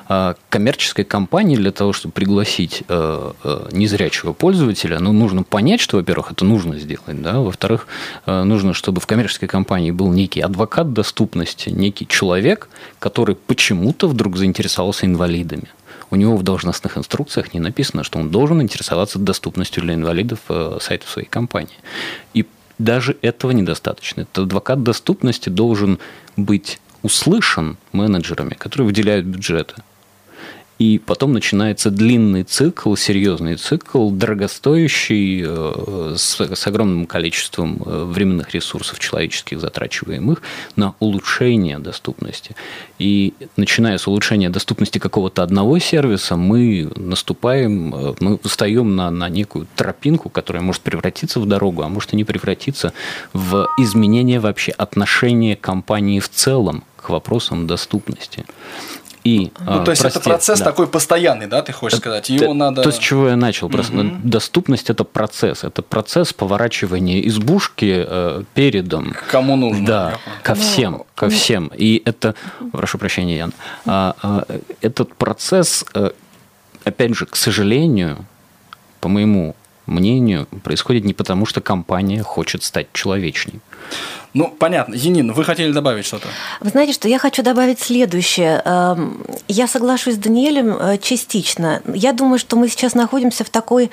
А, коммерческой компании для того, чтобы пригласить э, э, незрячего пользователя, ну, нужно понять, что, во-первых, это нужно сделать, да, во-вторых, э, нужно, чтобы в коммерческой компании был некий адвокат доступности, некий человек, который почему-то вдруг заинтересовался инвалидами у него в должностных инструкциях не написано, что он должен интересоваться доступностью для инвалидов сайта своей компании. И даже этого недостаточно. Этот адвокат доступности должен быть услышан менеджерами, которые выделяют бюджеты. И потом начинается длинный цикл, серьезный цикл, дорогостоящий, э, с, с огромным количеством э, временных ресурсов человеческих, затрачиваемых на улучшение доступности. И начиная с улучшения доступности какого-то одного сервиса, мы наступаем, э, мы встаем на, на некую тропинку, которая может превратиться в дорогу, а может и не превратиться в изменение вообще отношения компании в целом к вопросам доступности. И, ну, то есть прости, это процесс да. такой постоянный, да, ты хочешь сказать? Его то, надо. То, с чего я начал. Просто угу. доступность это процесс. Это процесс поворачивания избушки э, передом. Кому нужно. Да, ко ну, всем. Ко всем. И это, прошу прощения, Ян, а, а, этот процесс, э, опять же, к сожалению, по моему мнению, происходит не потому, что компания хочет стать человечней. Ну, понятно. Енин, вы хотели добавить что-то? Вы знаете, что я хочу добавить следующее. Эм, я соглашусь с Даниэлем э, частично. Я думаю, что мы сейчас находимся в такой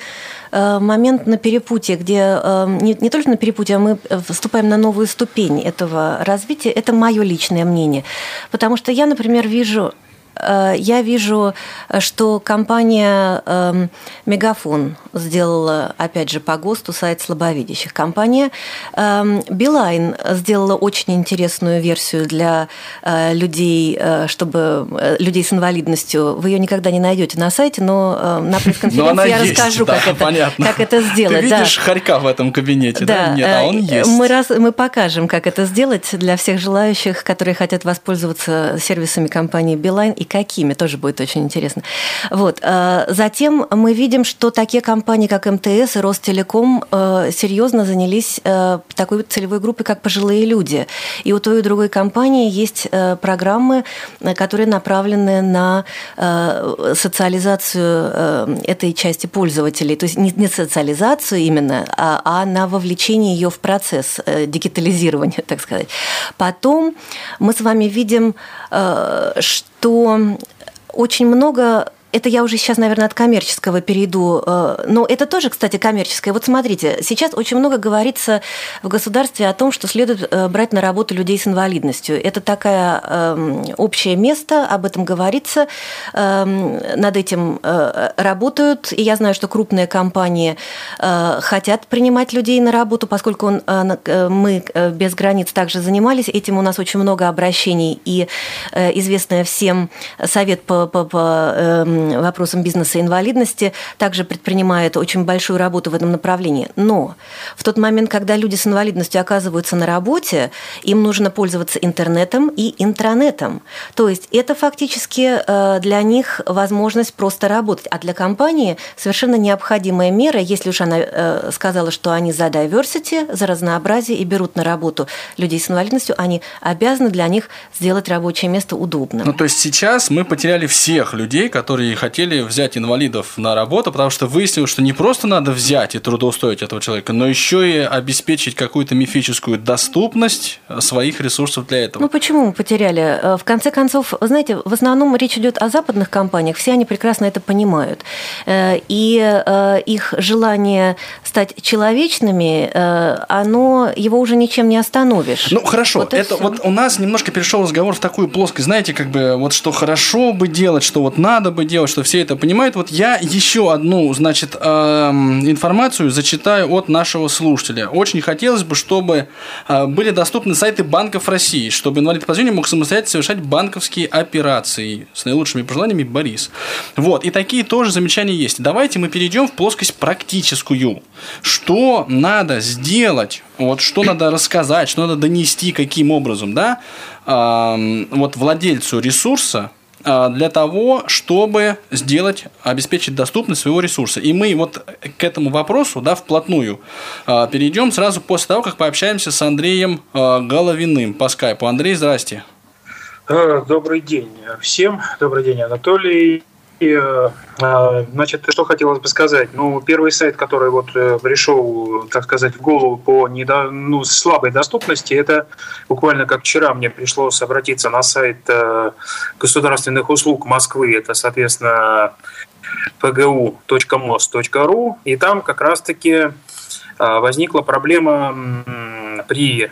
э, момент на перепутье, где эм, не, не только на перепутье, а мы вступаем на новую ступень этого развития. Это мое личное мнение. Потому что я, например, вижу Э, я вижу, что компания эм, Мегафон сделала, опять же, по ГОСТу сайт слабовидящих. Компания эм, Билайн сделала очень интересную версию для э, людей, э, чтобы людей с инвалидностью. Вы ее никогда не найдете на сайте, но на пресс-конференции я есть, расскажу, да, как, это, как это сделать. Ты видишь да. хорька в этом кабинете, да? да? Нет, а он есть. Мы, раз, мы покажем, как это сделать для всех желающих, которые хотят воспользоваться сервисами компании Билайн и и какими, тоже будет очень интересно. Вот. Затем мы видим, что такие компании, как МТС и Ростелеком, серьезно занялись такой целевой группой, как пожилые люди. И у той и другой компании есть программы, которые направлены на социализацию этой части пользователей. То есть не социализацию именно, а, а на вовлечение ее в процесс дигитализирования, так сказать. Потом мы с вами видим, э, очень много это я уже сейчас, наверное, от коммерческого перейду. Э, но это тоже, кстати, коммерческое. Вот смотрите, сейчас очень много говорится в государстве о том, что следует э, брать на работу людей с инвалидностью. Это такое эм, общее место, об этом говорится, эм, над этим э, работают. И я знаю, что крупные компании хотят принимать людей на работу, поскольку мы без границ также занимались. Этим у нас очень много обращений. И известная всем совет по, по, по эм, вопросам бизнеса инвалидности, также предпринимает очень большую работу в этом направлении. Но в тот момент, когда люди с инвалидностью оказываются на работе, им нужно пользоваться интернетом и интранетом. То есть это фактически э, для них возможность просто работать. А для компании совершенно необходимая мера, если уж она э, сказала, что они за diversity, за разнообразие и берут на работу людей с инвалидностью, они обязаны для них сделать рабочее место удобным. Ну, то есть сейчас мы потеряли всех людей, которые хотели взять инвалидов на работу, потому что выяснилось, что не просто надо взять и трудоустроить этого человека, но еще и обеспечить какую-то мифическую доступность своих ресурсов для этого. Ну почему мы потеряли? Э, в конце концов, знаете, в основном речь идет о западных компаниях, все они прекрасно это понимают. Э, и э, их желание стать человечными, оно его уже ничем не остановишь. Ну хорошо, вот это вот у нас немножко перешел разговор в такую плоскость, знаете, как бы вот что хорошо бы делать, что вот надо бы делать, что все это понимают. Вот я еще одну, значит, эм, информацию зачитаю от нашего слушателя. Очень хотелось бы, чтобы э, были доступны сайты банков России, чтобы инвалид по зрению мог самостоятельно совершать банковские операции. С наилучшими пожеланиями, Борис. Вот, и такие тоже замечания есть. Давайте мы перейдем в плоскость практическую. Что надо сделать, вот что надо рассказать, что надо донести, каким образом, да, эм, вот владельцу ресурса, для того, чтобы сделать, обеспечить доступность своего ресурса. И мы вот к этому вопросу да, вплотную а, перейдем сразу после того, как пообщаемся с Андреем а, Головиным по скайпу. Андрей, здрасте. Добрый день всем. Добрый день, Анатолий. Э, а, значит, что хотелось бы сказать? Ну, первый сайт, который вот э, пришел, так сказать, в голову по недо... ну, слабой доступности, это буквально как вчера мне пришлось обратиться на сайт э, государственных услуг Москвы, это, соответственно, pgu.mos.ru, и там как раз-таки возникла проблема при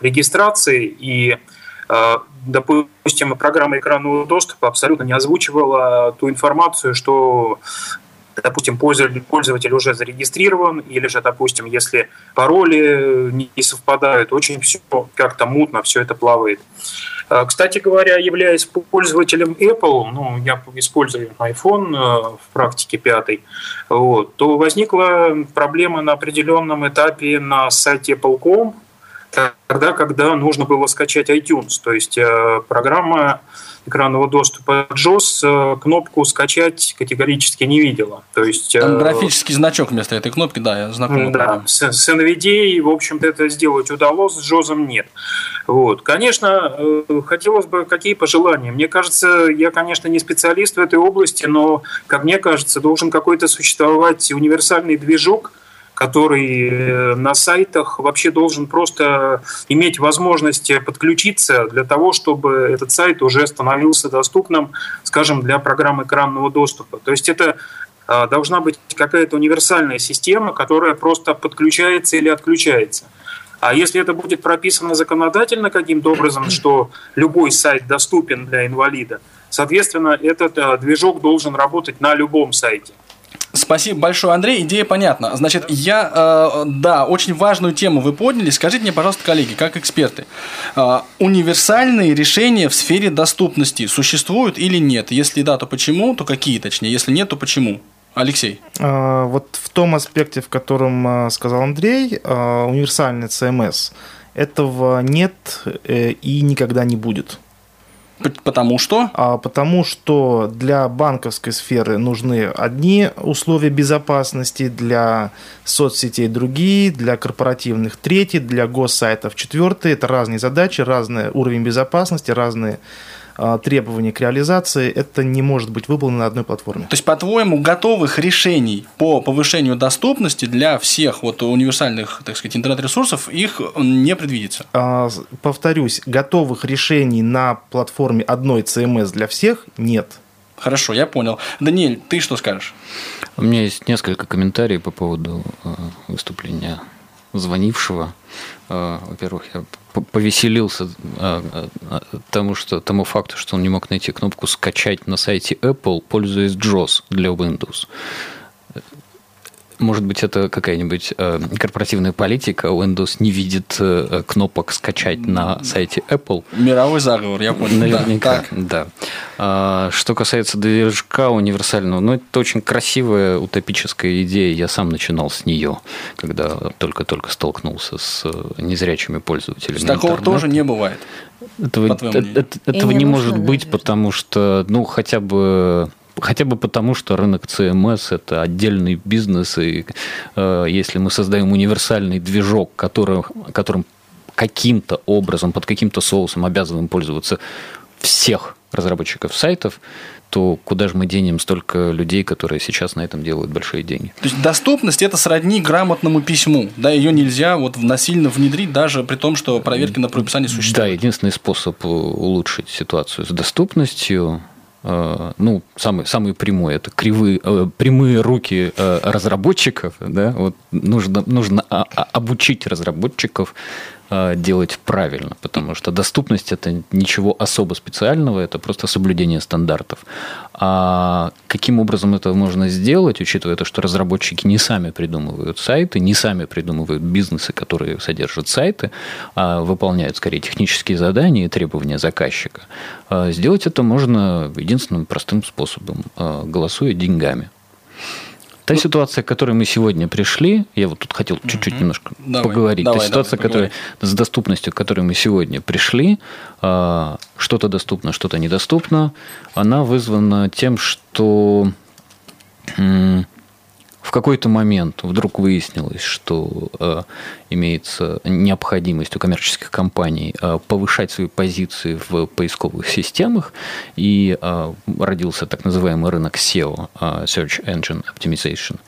регистрации и допустим, программа экранного доступа абсолютно не озвучивала ту информацию, что допустим, пользователь, уже зарегистрирован, или же, допустим, если пароли не совпадают, очень все как-то мутно, все это плавает. А, кстати говоря, являясь пользователем Apple, ну, я использую iPhone э, в практике пятой, вот, то возникла проблема на определенном этапе на сайте Apple.com, тогда, когда нужно было скачать iTunes. То есть э, программа экранного доступа JOS э, кнопку скачать категорически не видела. То есть, э, Там графический значок вместо этой кнопки, да, я знаком. Да, с, с NVDA, в общем-то, это сделать удалось, с JOS нет. Вот. Конечно, хотелось бы, какие пожелания? Мне кажется, я, конечно, не специалист в этой области, но, как мне кажется, должен какой-то существовать универсальный движок – который э, на сайтах вообще должен просто иметь возможность подключиться для того, чтобы этот сайт уже становился доступным, скажем, для программ экранного доступа. То есть это э, должна быть какая-то универсальная система, которая просто подключается или отключается. А если это будет прописано законодательно каким-то образом, что любой сайт доступен для инвалида, соответственно, этот э, движок должен работать на любом сайте. Спасибо большое, Андрей. Идея понятна. Значит, я, э, да, очень важную тему вы подняли. Скажите мне, пожалуйста, коллеги, как эксперты, э, универсальные решения в сфере доступности существуют или нет? Если да, то почему? То какие, точнее? Если нет, то почему? Алексей. Э, вот в том аспекте, в котором э, сказал Андрей, э, универсальный CMS, этого нет и никогда не будет. Потому что? А, потому что для банковской сферы нужны одни условия безопасности, для соцсетей другие, для корпоративных третьи, для госсайтов четвертые. Это разные задачи, разный уровень безопасности, разные а, требований к реализации, это не может быть выполнено на одной платформе. То есть, по-твоему, готовых решений по повышению доступности для всех вот универсальных, так сказать, интернет-ресурсов их не предвидится? А, повторюсь, готовых решений на платформе одной CMS для всех нет. Хорошо, я понял. Даниэль, ты что скажешь? У меня есть несколько комментариев по поводу э, выступления звонившего. Э, во-первых, я повеселился э, тому, что, тому факту, что он не мог найти кнопку «Скачать» на сайте Apple, пользуясь JOS для Windows. Может быть, это какая-нибудь э, корпоративная политика. Windows не видит э, кнопок скачать на сайте Apple. Мировой заговор, я понял. Наверняка, да. да. А, что касается движка универсального, ну, это очень красивая утопическая идея. Я сам начинал с нее, когда только-только столкнулся с э, незрячими пользователями. С такого интернета. тоже не бывает. Этого, это, этого не, не может быть, потому что, ну, хотя бы Хотя бы потому, что рынок CMS – это отдельный бизнес, и э, если мы создаем универсальный движок, который, которым каким-то образом, под каким-то соусом обязываем пользоваться всех разработчиков сайтов, то куда же мы денем столько людей, которые сейчас на этом делают большие деньги? То есть доступность это сродни грамотному письму, да, ее нельзя вот насильно внедрить даже при том, что проверки на правописание существуют. Да, единственный способ улучшить ситуацию с доступностью Э, ну, самый, самый прямой, это кривые, э, прямые руки э, разработчиков, да, вот нужно, нужно а, а, обучить разработчиков делать правильно, потому что доступность это ничего особо специального, это просто соблюдение стандартов. А каким образом это можно сделать, учитывая то, что разработчики не сами придумывают сайты, не сами придумывают бизнесы, которые содержат сайты, а выполняют скорее технические задания и требования заказчика. А сделать это можно единственным простым способом, а, голосуя деньгами. Та ну, ситуация, к которой мы сегодня пришли, я вот тут хотел чуть-чуть немножко давай, поговорить. Давай, Та ситуация, давай, которая, с доступностью, к которой мы сегодня пришли, а, что-то доступно, что-то недоступно, она вызвана тем, что в какой-то момент вдруг выяснилось, что э, имеется необходимость у коммерческих компаний э, повышать свои позиции в поисковых системах, и э, родился так называемый рынок SEO, э, Search Engine Optimization,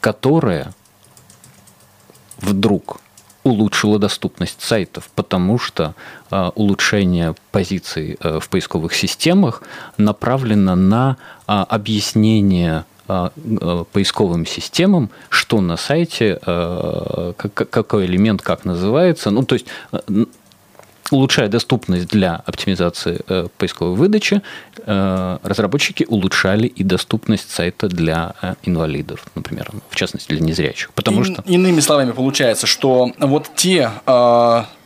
которая вдруг улучшила доступность сайтов, потому что э, улучшение позиций э, в поисковых системах направлено на э, объяснение поисковым системам, что на сайте, а, какой элемент как называется. Ну, то есть улучшая доступность для оптимизации э, поисковой выдачи, э, разработчики улучшали и доступность сайта для э, инвалидов, например, в частности для незрячих. Потому и, что... Иными словами, получается, что вот те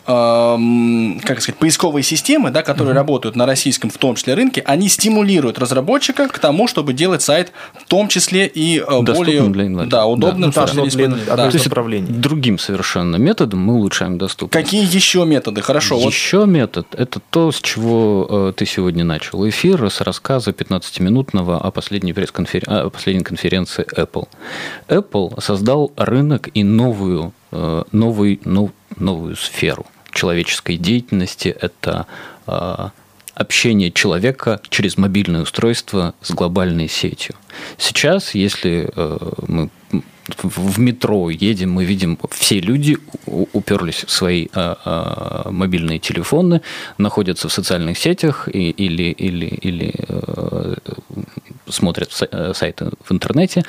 как сказать, поисковые системы, да, которые mm-hmm. работают на российском, в том числе рынке, они стимулируют разработчика к тому, чтобы делать сайт в том числе и э, Доступным более для. Да, удобным да, ну, для, да. То есть другим совершенно методом мы улучшаем доступность. Какие еще методы? Хорошо. Еще вот. метод – это то, с чего э, ты сегодня начал эфир, с рассказа 15-минутного о последней, пресс-конфер... о последней конференции Apple. Apple создал рынок и новую, э, новый, нов, новую сферу человеческой деятельности – это а, общение человека через мобильное устройство с глобальной сетью. Сейчас, если э, мы в метро едем, мы видим, все люди уперлись в свои а, а, мобильные телефоны, находятся в социальных сетях и, или, или, или э, смотрят сайты в интернете.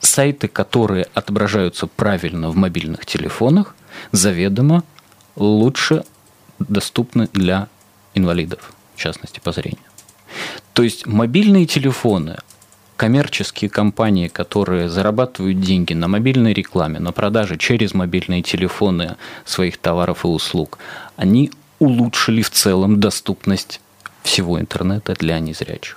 Сайты, которые отображаются правильно в мобильных телефонах, заведомо лучше доступны для инвалидов, в частности, по зрению. То есть мобильные телефоны, коммерческие компании, которые зарабатывают деньги на мобильной рекламе, на продаже через мобильные телефоны своих товаров и услуг, они улучшили в целом доступность всего интернета для незрячих.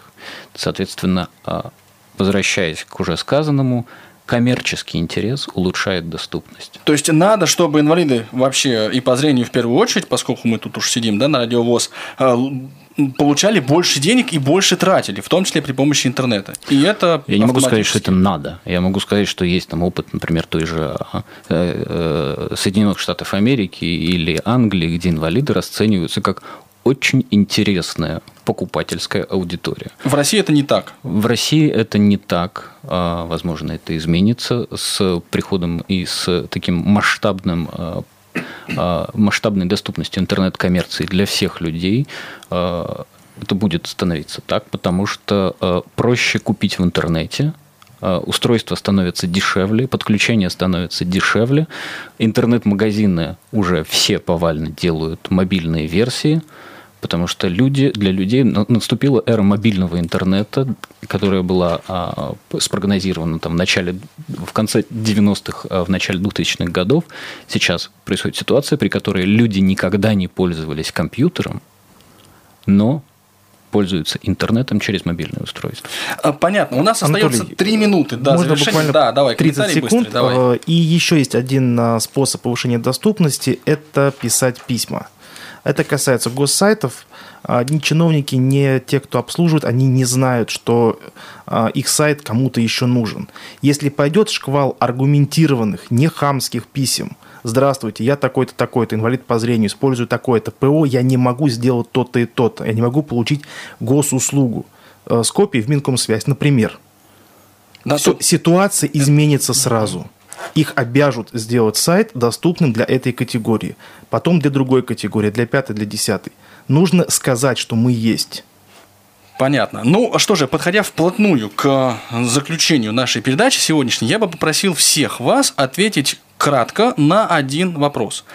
Соответственно, а, возвращаясь к уже сказанному, коммерческий интерес улучшает доступность. То есть надо, чтобы инвалиды вообще и по зрению в первую очередь, поскольку мы тут уж сидим да, на радиовоз, э, получали больше денег и больше тратили, в том числе при помощи интернета. И это Я не могу сказать, что это надо. Я могу сказать, что есть там опыт, например, той же э, э, Соединенных Штатов Америки или Англии, где инвалиды расцениваются как очень интересная покупательская аудитория. В России это не так. В России это не так. А, возможно, это изменится с приходом и с таким масштабным а, а, масштабной доступностью интернет-коммерции для всех людей, это будет становиться так, потому что проще купить в интернете, устройство становится дешевле, подключение становится дешевле, интернет-магазины уже все повально делают мобильные версии – потому что люди, для людей наступила эра мобильного интернета, которая была а, спрогнозирована там, в, начале, в конце 90-х, а, в начале 2000-х годов. Сейчас происходит ситуация, при которой люди никогда не пользовались компьютером, но пользуются интернетом через мобильное устройство. А, понятно. У нас Анатолий, остается три минуты до можно. Буквально да, давай, 30 секунд. Быстрый, давай. И еще есть один способ повышения доступности – это писать письма. Это касается госсайтов. Одни чиновники, не те, кто обслуживает, они не знают, что а, их сайт кому-то еще нужен. Если пойдет шквал аргументированных, не хамских писем, здравствуйте, я такой-то, такой-то, инвалид по зрению, использую такое-то ПО, я не могу сделать то-то и то-то, я не могу получить госуслугу с копией в Минкомсвязь, например. Да, Все, то... Ситуация изменится сразу их обяжут сделать сайт доступным для этой категории, потом для другой категории, для пятой, для десятой. Нужно сказать, что мы есть. Понятно. Ну что же, подходя вплотную к заключению нашей передачи сегодняшней, я бы попросил всех вас ответить кратко на один вопрос.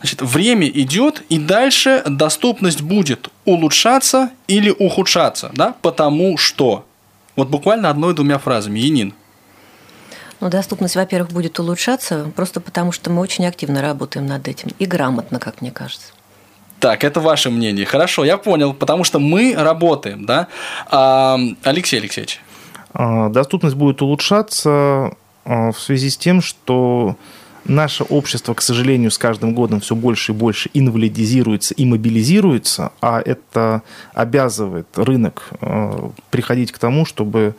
Значит, время идет, и дальше доступность будет улучшаться или ухудшаться, да, потому что. Вот буквально одной-двумя фразами. Янин. Ну, доступность, во-первых, будет улучшаться, просто потому что мы очень активно работаем над этим. И грамотно, как мне кажется. Так, это ваше мнение. Хорошо, я понял, потому что мы работаем, да? А, Алексей Алексеевич. А, доступность будет улучшаться а, в связи с тем, что наше общество, к сожалению, с каждым годом все больше и больше инвалидизируется и мобилизируется, а это обязывает рынок а, приходить к тому, чтобы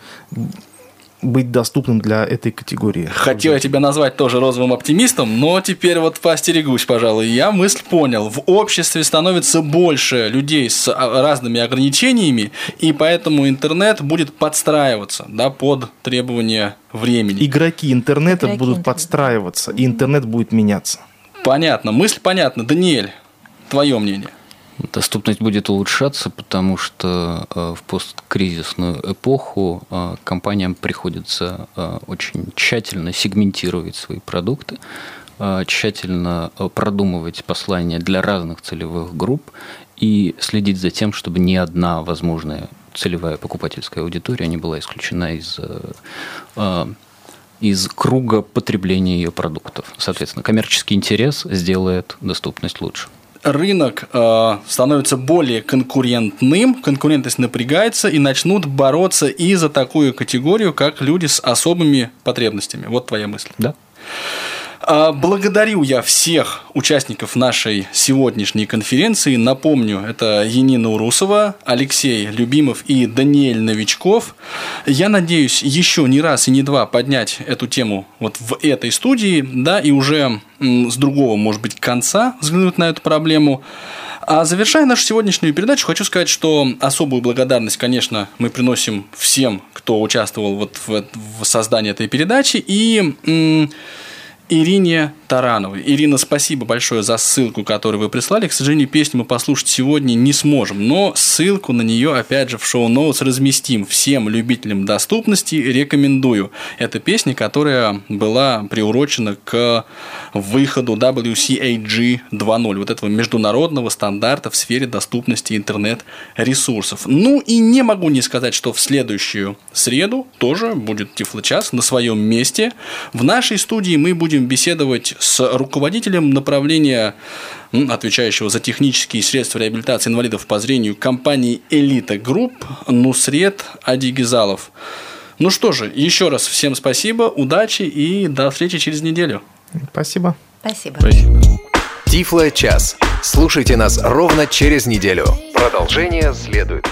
быть доступным для этой категории. Хотел я тебя назвать тоже розовым оптимистом, но теперь вот постерегусь, пожалуй. Я мысль понял. В обществе становится больше людей с а, разными ограничениями, и поэтому интернет будет подстраиваться да, под требования времени. Игроки интернета Игроки будут интернет. подстраиваться, и интернет будет меняться. Понятно. Мысль понятна. Даниэль, твое мнение? Доступность будет улучшаться, потому что э, в посткризисную эпоху э, компаниям приходится э, очень тщательно сегментировать свои продукты, тщательно продумывать послания для разных целевых групп и следить за тем, чтобы ни одна возможная целевая покупательская аудитория не была исключена из из круга потребления ее продуктов. Соответственно, коммерческий интерес сделает доступность лучше рынок э, становится более конкурентным, конкурентность напрягается и начнут бороться и за такую категорию, как люди с особыми потребностями. Вот твоя мысль. Да. А, благодарю я всех участников нашей сегодняшней конференции. Напомню, это Енина Урусова, Алексей Любимов и Даниэль Новичков. Я надеюсь еще не раз и не два поднять эту тему вот в этой студии, да, и уже с другого, может быть, конца взглянуть на эту проблему. А завершая нашу сегодняшнюю передачу, хочу сказать, что особую благодарность, конечно, мы приносим всем, кто участвовал вот в, в создании этой передачи. И Ирине Тарановой. Ирина, спасибо большое за ссылку, которую вы прислали. К сожалению, песню мы послушать сегодня не сможем, но ссылку на нее, опять же, в шоу-ноутс разместим. Всем любителям доступности рекомендую. Это песня, которая была приурочена к выходу WCAG 2.0, вот этого международного стандарта в сфере доступности интернет-ресурсов. Ну и не могу не сказать, что в следующую среду тоже будет Тифлочас на своем месте. В нашей студии мы будем беседовать с руководителем направления, отвечающего за технические средства реабилитации инвалидов по зрению компании «Элита Групп» Нусрет Адигизалов. Ну что же, еще раз всем спасибо, удачи и до встречи через неделю. Спасибо. Спасибо. Спасибо. Тифло час. Слушайте нас ровно через неделю. Продолжение следует.